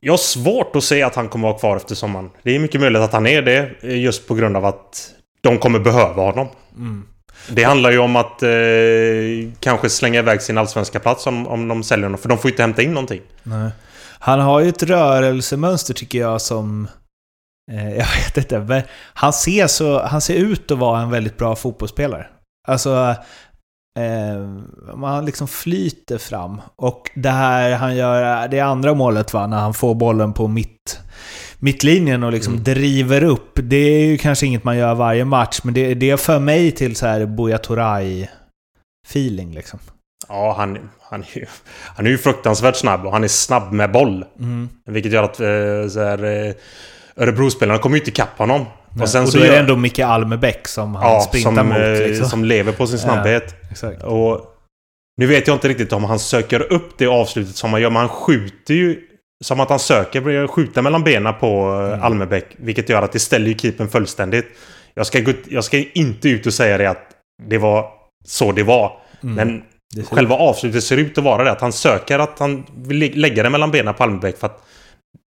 Jag har svårt att se att han kommer vara kvar efter sommaren. Det är mycket möjligt att han är det. Just på grund av att de kommer behöva honom. Mm. Det handlar ju om att eh, kanske slänga iväg sin allsvenska plats om, om de säljer honom. För de får ju inte hämta in någonting. Nej. Han har ju ett rörelsemönster tycker jag som... Eh, jag vet inte, men han ser, så, han ser ut att vara en väldigt bra fotbollsspelare. Alltså, eh, man liksom flyter fram. Och det här han gör, det andra målet va, när han får bollen på mitt, mittlinjen och liksom mm. driver upp. Det är ju kanske inget man gör varje match, men det, det för mig till så här Buya feeling liksom. Ja, han, han, är ju, han är ju fruktansvärt snabb och han är snabb med boll. Mm. Vilket gör att eh, så här, eh, Örebrospelarna kommer ju inte ikapp honom. Nej. Och, sen och då så är det ändå Micke Almebäck som han ja, sprintar som, mot. Eh, liksom. Som lever på sin snabbhet. Ja, och nu vet jag inte riktigt om han söker upp det avslutet som han gör, men han skjuter ju som att han söker skjuta mellan benen på mm. Almebäck. Vilket gör att det ställer ju keepern fullständigt. Jag ska, jag ska inte ut och säga det att det var så det var. Mm. Men själva avslutet ser ut att vara det. Att han söker att han vill lägga det mellan benen på Almebäck. För att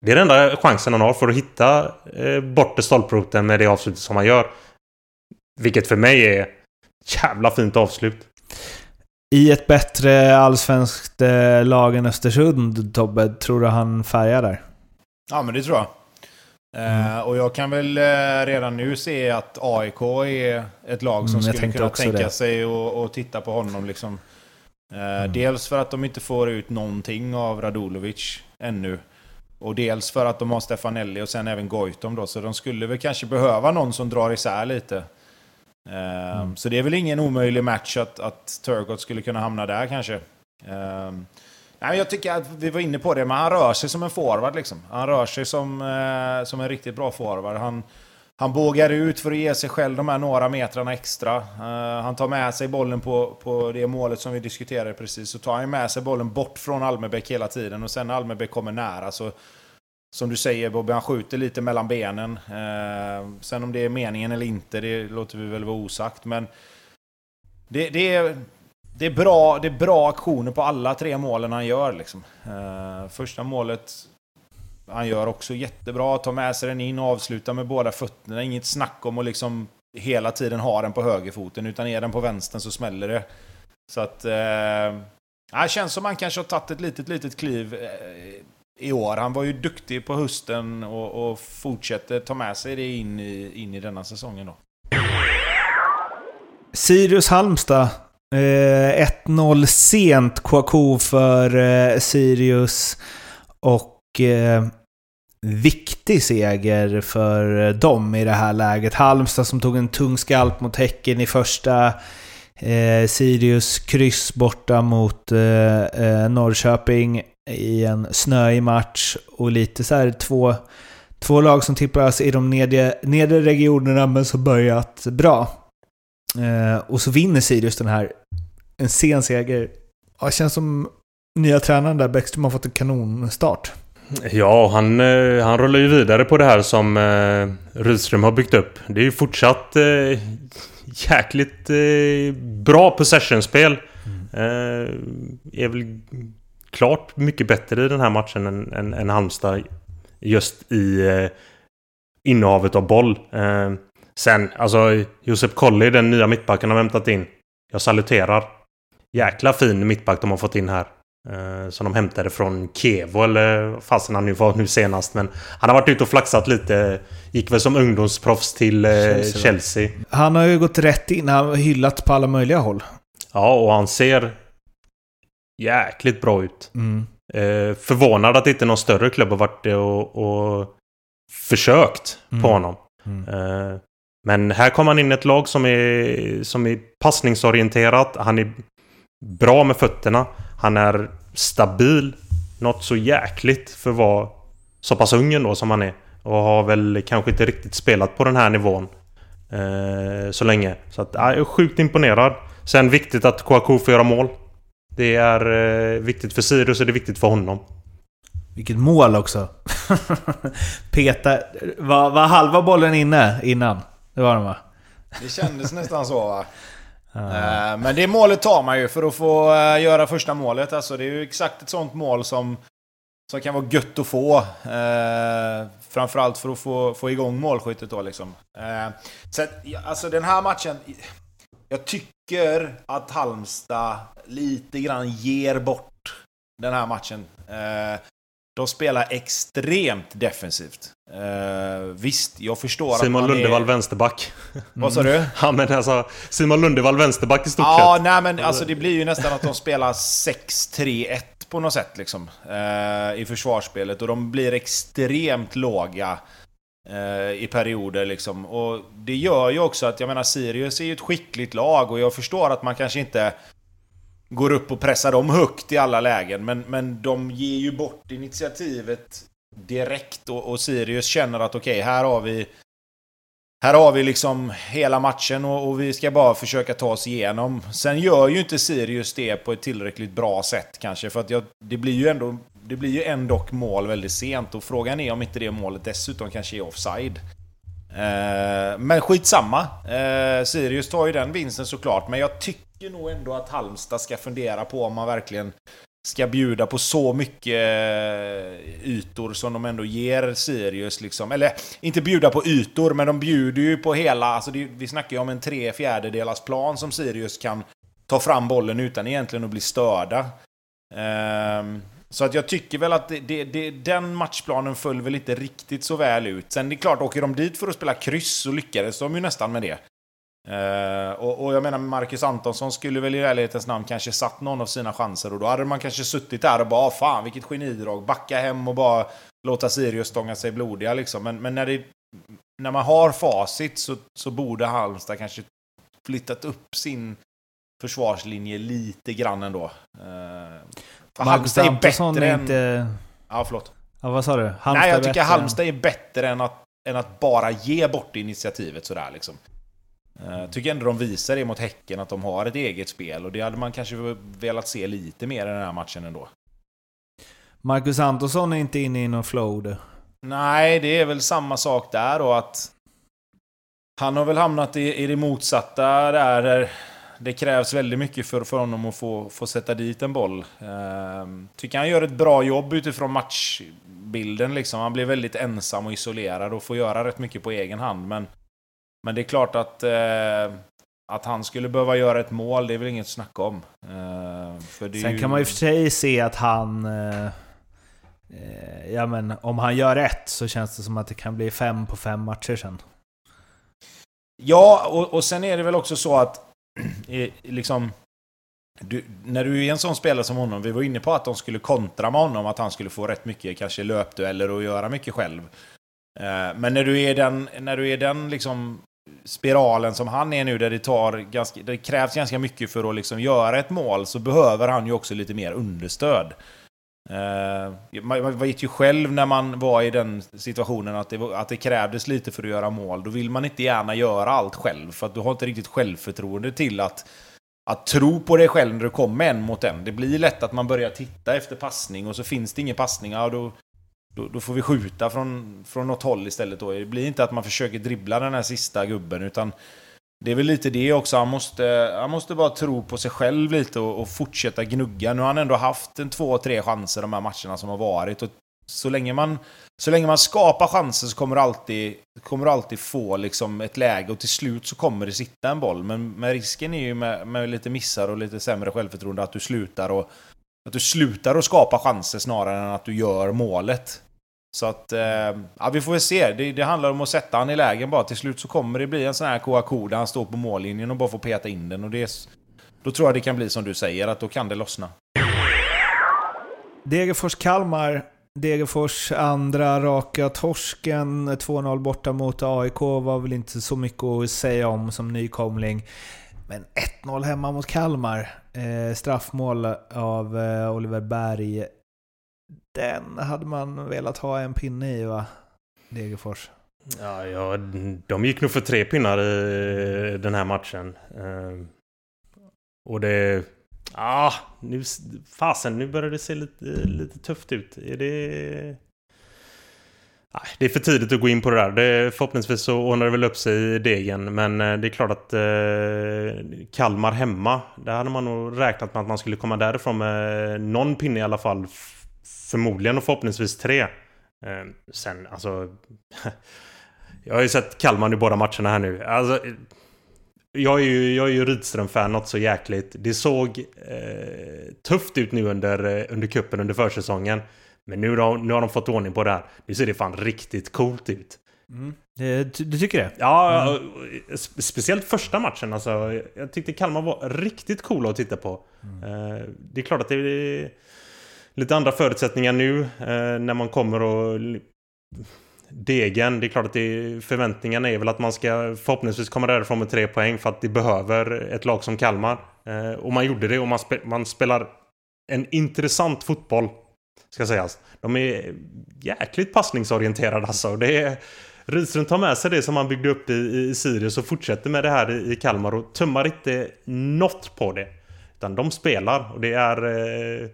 det är den enda chansen han har för att hitta eh, bortre stolproten med det avslutet som han gör. Vilket för mig är jävla fint avslut. I ett bättre allsvenskt eh, lag än Östersund, Tobbe, tror du han färgar där? Ja, men det tror jag. Eh, mm. och jag kan väl eh, redan nu se att AIK är ett lag som mm, skulle kunna tänka det. sig att titta på honom. Liksom. Mm. Dels för att de inte får ut någonting av Radulovic ännu. Och dels för att de har Stefanelli och sen även Goitom då, så de skulle väl kanske behöva någon som drar isär lite. Mm. Så det är väl ingen omöjlig match att, att Turgott skulle kunna hamna där kanske. Um, nej, jag tycker att vi var inne på det, men han rör sig som en forward liksom. Han rör sig som, uh, som en riktigt bra forward. Han, han bågar ut för att ge sig själv de här några metrarna extra. Uh, han tar med sig bollen på, på det målet som vi diskuterade precis. Så tar han med sig bollen bort från Almebäck hela tiden. Och sen när Almebäck kommer nära så som du säger Bobby, han skjuter lite mellan benen. Eh, sen om det är meningen eller inte, det låter vi väl vara osagt. Men det, det, är, det, är, bra, det är bra aktioner på alla tre målen han gör. Liksom. Eh, första målet han gör också jättebra. Tar med sig den in och avslutar med båda fötterna. Inget snack om att liksom hela tiden ha den på högerfoten. Utan är den på vänstern så smäller det. Så att... Eh, det känns som han kanske har tagit ett litet, litet kliv eh, i år. Han var ju duktig på hösten och, och fortsätter ta med sig det in i, in i denna säsongen då. Sirius Halmstad. Eh, 1-0 sent Kouakou för eh, Sirius. Och eh, viktig seger för dem i det här läget. Halmstad som tog en tung skalp mot Häcken i första. Eh, Sirius kryss borta mot eh, eh Norrköping i en snöig match och lite så här två, två lag som tippas i de nedre, nedre regionerna men som börjat bra. Eh, och så vinner Sirius den här. En sen seger. Ja, det känns som nya tränaren där, Bäckström, har fått en kanonstart. Ja, han, eh, han rullar ju vidare på det här som eh, Rydström har byggt upp. Det är ju fortsatt eh, jäkligt eh, bra possessionspel. Mm. Eh, är väl klart mycket bättre i den här matchen än, än, än Halmstad. Just i eh, innehavet av boll. Eh, sen, alltså Josep Colley, den nya mittbacken har hämtat in. Jag saluterar. Jäkla fin mittback de har fått in här. Eh, som de hämtade från Kevo eller fasen han nu var nu senast. Men han har varit ute och flaxat lite. Gick väl som ungdomsproffs till eh, Chelsea. Chelsea. Han har ju gått rätt in. Han har hyllat på alla möjliga håll. Ja, och han ser jäkligt bra ut. Mm. Eh, förvånad att inte någon större klubb har varit det och, och försökt mm. på honom. Mm. Eh, men här kommer han in i ett lag som är, som är passningsorienterat. Han är bra med fötterna. Han är stabil. Något så jäkligt för att vara så pass ung ändå som han är. Och har väl kanske inte riktigt spelat på den här nivån eh, så länge. Så att, jag är sjukt imponerad. Sen viktigt att Kouakou får göra mål. Det är eh, viktigt för Sirius och det är viktigt för honom. Vilket mål också! [laughs] Peta... Var, var halva bollen inne innan? Det var den va? Det kändes nästan så va? [laughs] Uh. Men det målet tar man ju för att få uh, göra första målet. Alltså, det är ju exakt ett sånt mål som, som kan vara gött att få. Framförallt för att få, få igång målskyttet då liksom. Så alltså den här matchen... Jag tycker att Halmstad lite grann ger bort den här matchen. Eh, de spelar extremt defensivt. Uh, visst, jag förstår Simon att man Lundevall är... vänsterback. Vad sa du? [laughs] Ja men alltså, Simon Lundevall vänsterback i stort Ja, sett. nej men alltså det blir ju nästan att de spelar 6-3-1 på något sätt liksom. Uh, I försvarsspelet. Och de blir extremt låga Eh, i perioder liksom. Och det gör ju också att, jag menar Sirius är ju ett skickligt lag och jag förstår att man kanske inte går upp och pressar dem högt i alla lägen. Men, men de ger ju bort initiativet direkt och, och Sirius känner att okej, okay, här har vi här har vi liksom hela matchen och, och, vi ska bara försöka ta oss igenom. Sen gör ju inte Sirius det på ett tillräckligt bra sätt kanske. För att jag, det blir ju ändå det blir ju ändå mål väldigt sent. Och frågan är om inte det målet dessutom kanske är offside. Eh, men skitsamma. Eh, Sirius tar ju den vinsten såklart. Men jag tycker nog ändå att Halmstad ska fundera på om man verkligen ska bjuda på så mycket eh, ytor som de ändå ger Sirius liksom. Eller inte bjuda på ytor, men de bjuder ju på hela... Alltså det, vi snackar ju om en tre fjärdedelars plan som Sirius kan ta fram bollen utan egentligen att bli störda. Um, så att jag tycker väl att det, det, det, den matchplanen föll väl inte riktigt så väl ut. Sen det är klart, åker de dit för att spela kryss så lyckades de ju nästan med det. Uh, och, och, jag menar, Marcus Antonsson skulle väl i ärlighetens namn kanske satt någon av sina chanser och då hade man kanske suttit där och bara ah, fan vilket genidrag, backa hem och bara låta Sirius stånga sig blodiga liksom. Men, men när, det, när man har facit så, så borde Halmstad kanske flyttat upp sin försvarslinje lite grann ändå. Uh, Marcus Antonsson är inte... Än... Ja, förlåt. Ja, vad sa du? Halmstad Nej, jag tycker Halmstad är bättre än att, än att bara ge bort initiativet sådär liksom. Jag eh, tycker ändå de visar det mot Häcken, att de har ett eget spel. Och det hade man kanske velat se lite mer i den här matchen ändå. Marcus Antonsson är inte inne i någon flow du. Nej, det är väl samma sak där då att... Han har väl hamnat i, i det motsatta där, där det krävs väldigt mycket för, för honom att få, få sätta dit en boll. Ehm, tycker han gör ett bra jobb utifrån matchbilden liksom. Han blir väldigt ensam och isolerad och får göra rätt mycket på egen hand. Men men det är klart att, eh, att han skulle behöva göra ett mål, det är väl inget att snacka om. Eh, Sen ju... kan man ju för sig se att han... Eh, eh, ja men om han gör rätt så känns det som att det kan bli fem på fem matcher sen. Ja, och, och sen är det väl också så att liksom... Du, när du är en sån spelare som honom, vi var inne på att de skulle kontra med honom, att han skulle få rätt mycket kanske löpdueller och göra mycket själv. Eh, men när du är den, när du är den liksom spiralen som han är nu, där det, tar ganska, det krävs ganska mycket för att liksom göra ett mål, så behöver han ju också lite mer understöd. Eh, man vet ju själv när man var i den situationen att det, att det krävdes lite för att göra mål. Då vill man inte gärna göra allt själv, för att du har inte riktigt självförtroende till att, att tro på dig själv när du kommer en mot en. Det blir lätt att man börjar titta efter passning och så finns det ingen passning. Ja, då, då, då, får vi skjuta från, från något håll istället då. Det blir inte att man försöker dribbla den här sista gubben utan det är väl lite det också. Han måste, han måste bara tro på sig själv lite och, och fortsätta gnugga. Nu har han ändå haft en två, tre chanser de här matcherna som har varit. Och så länge man, så länge man skapar chanser så kommer du alltid, kommer du alltid få liksom ett läge och till slut så kommer det sitta en boll. Men, men risken är ju med, med lite missar och lite sämre självförtroende att du slutar och att du slutar att skapa chanser snarare än att du gör målet. Så att, eh, ja vi får väl se. Det, det, handlar om att sätta han i lägen bara. Till slut så kommer det bli en sån här Kouakou där han står på mållinjen och bara får peta in den. Och det, då tror jag det kan bli som du säger, att då kan det lossna. Degerfors-Kalmar. Degerfors andra raka torsken. 2-0 borta mot AIK var väl inte så mycket att säga om som nykomling. Men 1-0 hemma mot Kalmar. Eh, straffmål av eh, Oliver Berg. Den hade man velat ha en pinne i va? Degerfors. Ja, ja, de gick nog för tre pinnar i den här matchen. Ehm, och det... Ja, nu... Fasen, nu börjar det se lite, lite tufft ut. Är det... Nej, det är för tidigt att gå in på det där. Det, förhoppningsvis så ordnar det väl upp sig i degen. Men eh, det är klart att eh, Kalmar hemma, där hade man nog räknat med att man skulle komma därifrån med någon pinne i alla fall. Förmodligen och förhoppningsvis tre. Eh, sen, alltså... [laughs] jag har ju sett Kalmar i båda matcherna här nu. Alltså, jag är ju, jag är ju Rydström-fan något så jäkligt. Det såg eh, tufft ut nu under, under kuppen under försäsongen. Men nu, då, nu har de fått ordning på det här. Nu ser det fan riktigt coolt ut. Mm. Du, tycker det? Ja, mm. speciellt första matchen. Alltså, jag tyckte Kalmar var riktigt coola att titta på. Mm. Det är klart att det är lite andra förutsättningar nu eh, när man kommer och Degen, det är klart att det, förväntningarna är väl att man ska förhoppningsvis komma därifrån med tre poäng för att det behöver ett lag som Kalmar. Eh, och man gjorde det och man, spe, man spelar en intressant fotboll. Ska sägas. De är jäkligt passningsorienterade alltså. Det är, Rydström tar med sig det som han byggde upp i, i Sirius och fortsätter med det här i, i Kalmar och tummar inte något på det. Utan de spelar och det är eh,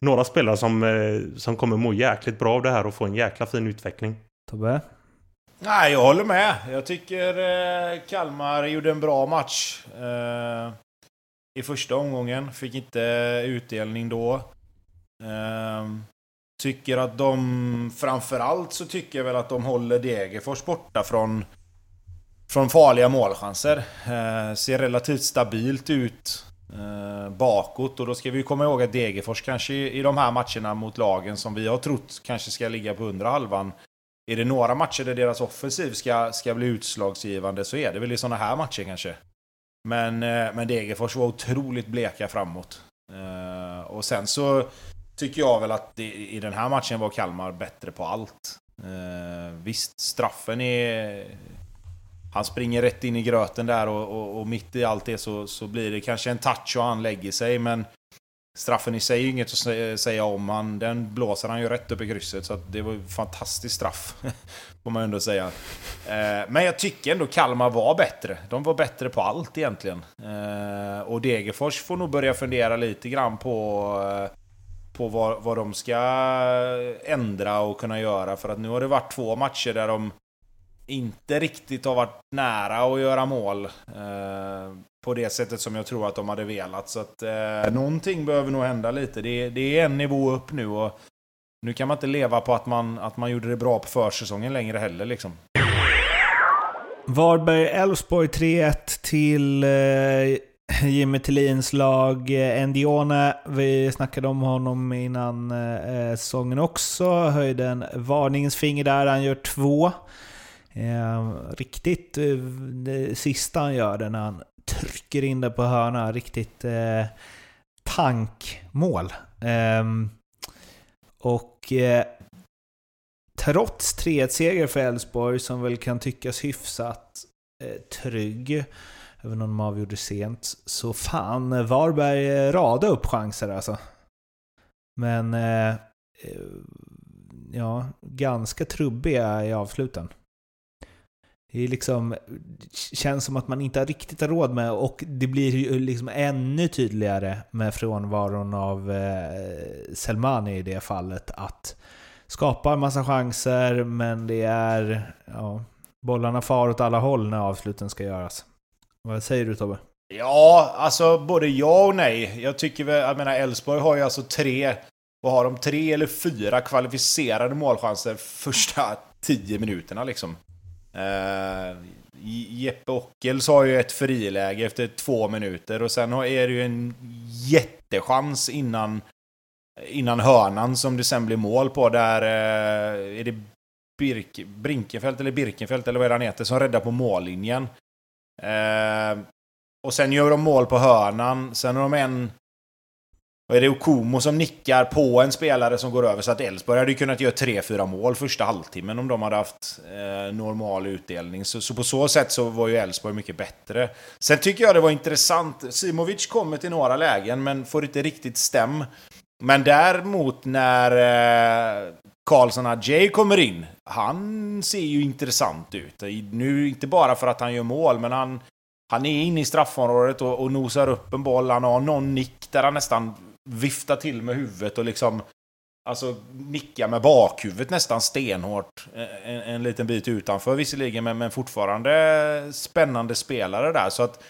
några spelare som, eh, som kommer må jäkligt bra av det här och få en jäkla fin utveckling. Tobbe? Nej, jag håller med. Jag tycker eh, Kalmar gjorde en bra match. Eh, I första omgången. Fick inte utdelning då. Tycker att de... Framförallt så tycker jag väl att de håller Degerfors borta från... Från farliga målchanser. Ser relativt stabilt ut eh, bakåt. Och då ska vi komma ihåg att Degerfors kanske i, i de här matcherna mot lagen som vi har trott kanske ska ligga på undre halvan är det några matcher där deras offensiv ska, ska bli utslagsgivande så är det väl i sådana här matcher kanske. Men, eh, men Degerfors var otroligt bleka framåt. Eh, och sen så tycker jag väl att det, i den här matchen var Kalmar bättre på allt. Eh, visst, straffen är... Han springer rätt in i gröten där och, och, och mitt i allt det så, så blir det kanske en touch och han lägger sig men Straffen i sig är ju inget att säga om. Han, den blåser han ju rätt upp i krysset. Så det var ju fantastisk straff. [laughs] Får man ändå säga. Eh, men jag tycker ändå Kalmar var bättre. De var bättre på allt egentligen. Eh, och Degerfors får nog börja fundera lite grann på eh, på vad, vad de ska ändra och kunna göra. För att nu har det varit två matcher där de inte riktigt har varit nära att göra mål eh, på det sättet som jag tror att de hade velat. Så att eh, någonting behöver nog hända lite. Det, det är en nivå upp nu och nu kan man inte leva på att man, att man gjorde det bra på försäsongen längre heller liksom. Varberg-Elfsborg 3-1 till eh, Jimmy Tillins lag. Eh, Endione, vi snackade om honom innan eh, säsongen också. Höjde en varningens finger där, han gör två. Ehm, eh, riktigt det sista han gör det när han trycker in det på hörna. Riktigt eh, tankmål. Eh, och eh, trots 3-1-seger för Elfsborg, som väl kan tyckas hyfsat eh, trygg, även om de avgjorde sent, så fan eh, Varberg eh, rada upp chanser alltså. Men eh, eh, ja, ganska trubbiga i avsluten. Det är liksom, känns som att man inte riktigt har råd med och det blir ju liksom ännu tydligare med frånvaron av eh, Selmani i det fallet att skapa en massa chanser men det är... Ja, bollarna far åt alla håll när avsluten ska göras. Vad säger du Tobbe? Ja, alltså både ja och nej. Jag tycker väl, jag menar Elfsborg har ju alltså tre, vad har de? Tre eller fyra kvalificerade målchanser första tio minuterna liksom. Uh, Jeppe Ockels har ju ett friläge efter två minuter och sen är det ju en jättechans innan, innan hörnan som det sen blir mål på. Där uh, är det Birk, Brinkenfält eller Birkenfält eller vad är han heter som räddar på mållinjen. Uh, och sen gör de mål på hörnan. Sen har de en och är det Okumo som nickar på en spelare som går över så att Elfsborg hade ju kunnat göra 3-4 mål första halvtimmen om de hade haft eh, normal utdelning. Så, så, på så sätt så var ju Elfsborg mycket bättre. Sen tycker jag det var intressant. Simovic kommer till några lägen men får inte riktigt stäm. Men däremot när eh, Karlsson Adjei kommer in, han ser ju intressant ut. Nu inte bara för att han gör mål, men han, han är inne i straffområdet och, och nosar upp en boll. Han har någon nick där han nästan vifta till med huvudet och liksom Alltså nicka med bakhuvudet nästan stenhårt eh, en, en liten bit utanför visserligen men, men fortfarande spännande spelare där så att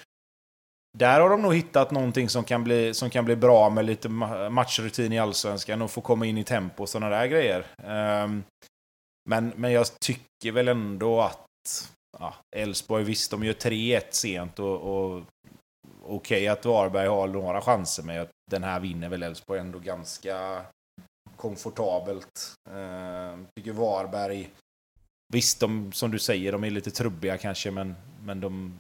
där har de nog hittat någonting som kan bli, som kan bli bra med lite matchrutin i Allsvenskan och få komma in i tempo och sådana där grejer. Um, men, men jag tycker väl ändå att Elfsborg, ja, visst de gör 3-1 sent och, och okej okay, att Varberg har några chanser, men den här vinner väl Elfsborg ändå ganska, komfortabelt. Eh, tycker Varberg... Visst, de, som du säger, de är lite trubbiga kanske, men, men de,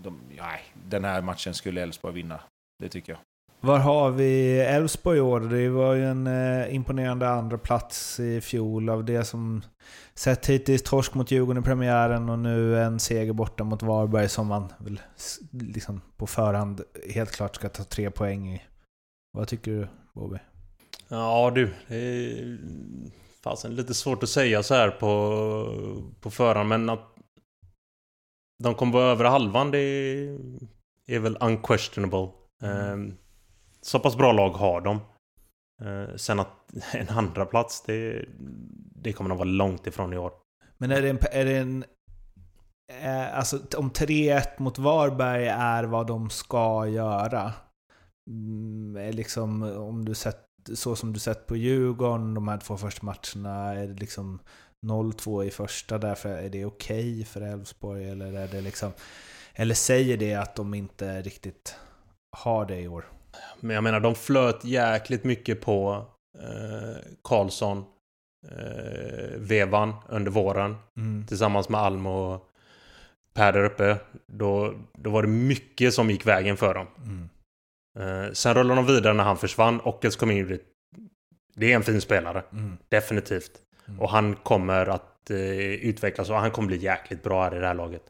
de... Nej, den här matchen skulle Elfsborg vinna. Det tycker jag. Var har vi Elfsborg i år? Det var ju en eh, imponerande andra plats i fjol av det som sett hittills. Torsk mot Djurgården i premiären och nu en seger borta mot Varberg som man väl liksom på förhand helt klart ska ta tre poäng i. Vad tycker du Bobby? Ja du, det är fasen lite svårt att säga så här på, på förhand men att de kommer vara över halvan det är, är väl unquestionable. Mm. Um, så pass bra lag har de. Eh, sen att [laughs] en andra plats det, det kommer de vara långt ifrån i år. Men är det en... Är det en eh, alltså om 3-1 mot Varberg är vad de ska göra. Mm, liksom om du sett så som du sett på Djurgården de här två första matcherna. Är det liksom 0-2 i första därför är det okej okay för Elfsborg? Eller är det liksom... Eller säger det att de inte riktigt har det i år? Men jag menar, de flöt jäkligt mycket på eh, Karlsson, eh, Vevan under våren. Mm. Tillsammans med Alm och Per där uppe. Då, då var det mycket som gick vägen för dem. Mm. Eh, sen rullade de vidare när han försvann. Ockels kom in. Det är en fin spelare. Mm. Definitivt. Mm. Och han kommer att eh, utvecklas och han kommer bli jäkligt bra här i det här laget.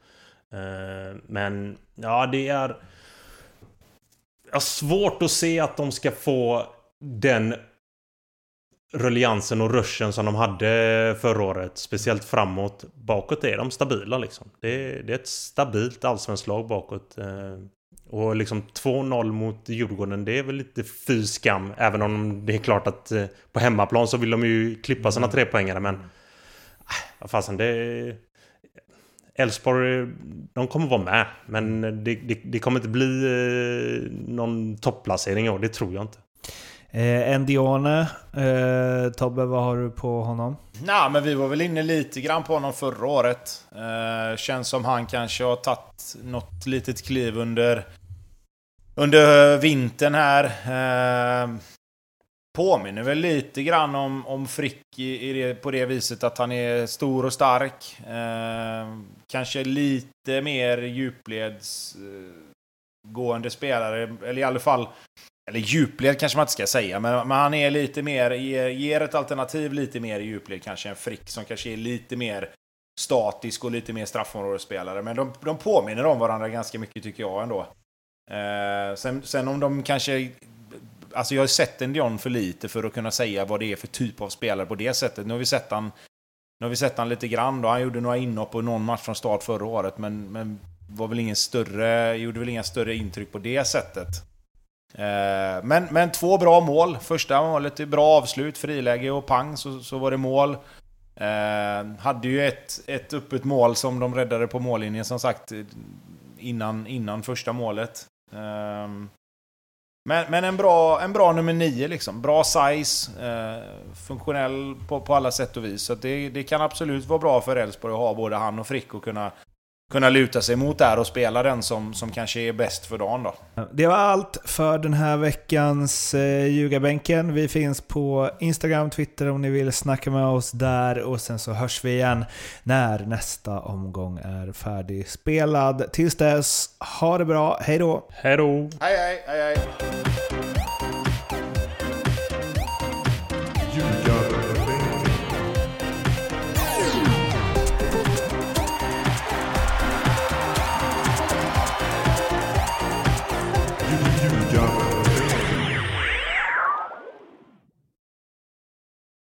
Eh, men ja, det är jag har svårt att se att de ska få den rulliansen och ruschen som de hade förra året. Speciellt framåt. Bakåt är de stabila liksom. Det är, det är ett stabilt allsvenskt lag bakåt. Eh, och liksom 2-0 mot Djurgården, det är väl lite fy skam. Även om det är klart att eh, på hemmaplan så vill de ju klippa sina mm. tre poängare men... Äh, vad fasen, det... Elfsborg, de kommer vara med. Men det, det, det kommer inte bli eh, någon topplacering i år, det tror jag inte. Eh, Ndione, eh, Tobbe, vad har du på honom? Nej, men vi var väl inne lite grann på honom förra året. Eh, känns som han kanske har tagit något litet kliv under, under vintern här. Eh, påminner väl lite grann om, om Frick i, i det, på det viset att han är stor och stark. Eh, kanske lite mer djupledsgående eh, spelare, eller i alla fall eller djupled kanske man inte ska säga, men, men han är lite mer, ger, ger ett alternativ lite mer i djupled kanske än Frick som kanske är lite mer statisk och lite mer straffområdesspelare. Men de, de påminner om varandra ganska mycket tycker jag ändå. Eh, sen, sen om de kanske Alltså jag har sett en Dion för lite för att kunna säga vad det är för typ av spelare på det sättet. Nu har vi sett han, nu har vi sett han lite grann då. Han gjorde några inhopp och någon match från start förra året, men, men var väl ingen större, gjorde väl inga större intryck på det sättet. Eh, men, men två bra mål. Första målet är bra avslut, friläge och pang så, så var det mål. Eh, hade ju ett, ett öppet mål som de räddade på mållinjen som sagt innan, innan första målet. Eh, men, men en, bra, en bra nummer nio liksom. Bra size, eh, funktionell på, på alla sätt och vis. Så det, det kan absolut vara bra för Elfsborg att ha både han och Frick och kunna kunna luta sig mot där och spela den som, som kanske är bäst för dagen då. Det var allt för den här veckans eh, Ljugarbänken. Vi finns på Instagram, Twitter om ni vill snacka med oss där och sen så hörs vi igen när nästa omgång är färdigspelad. Tills dess, ha det bra, hej då! Hej då! Hej hej, hej hej!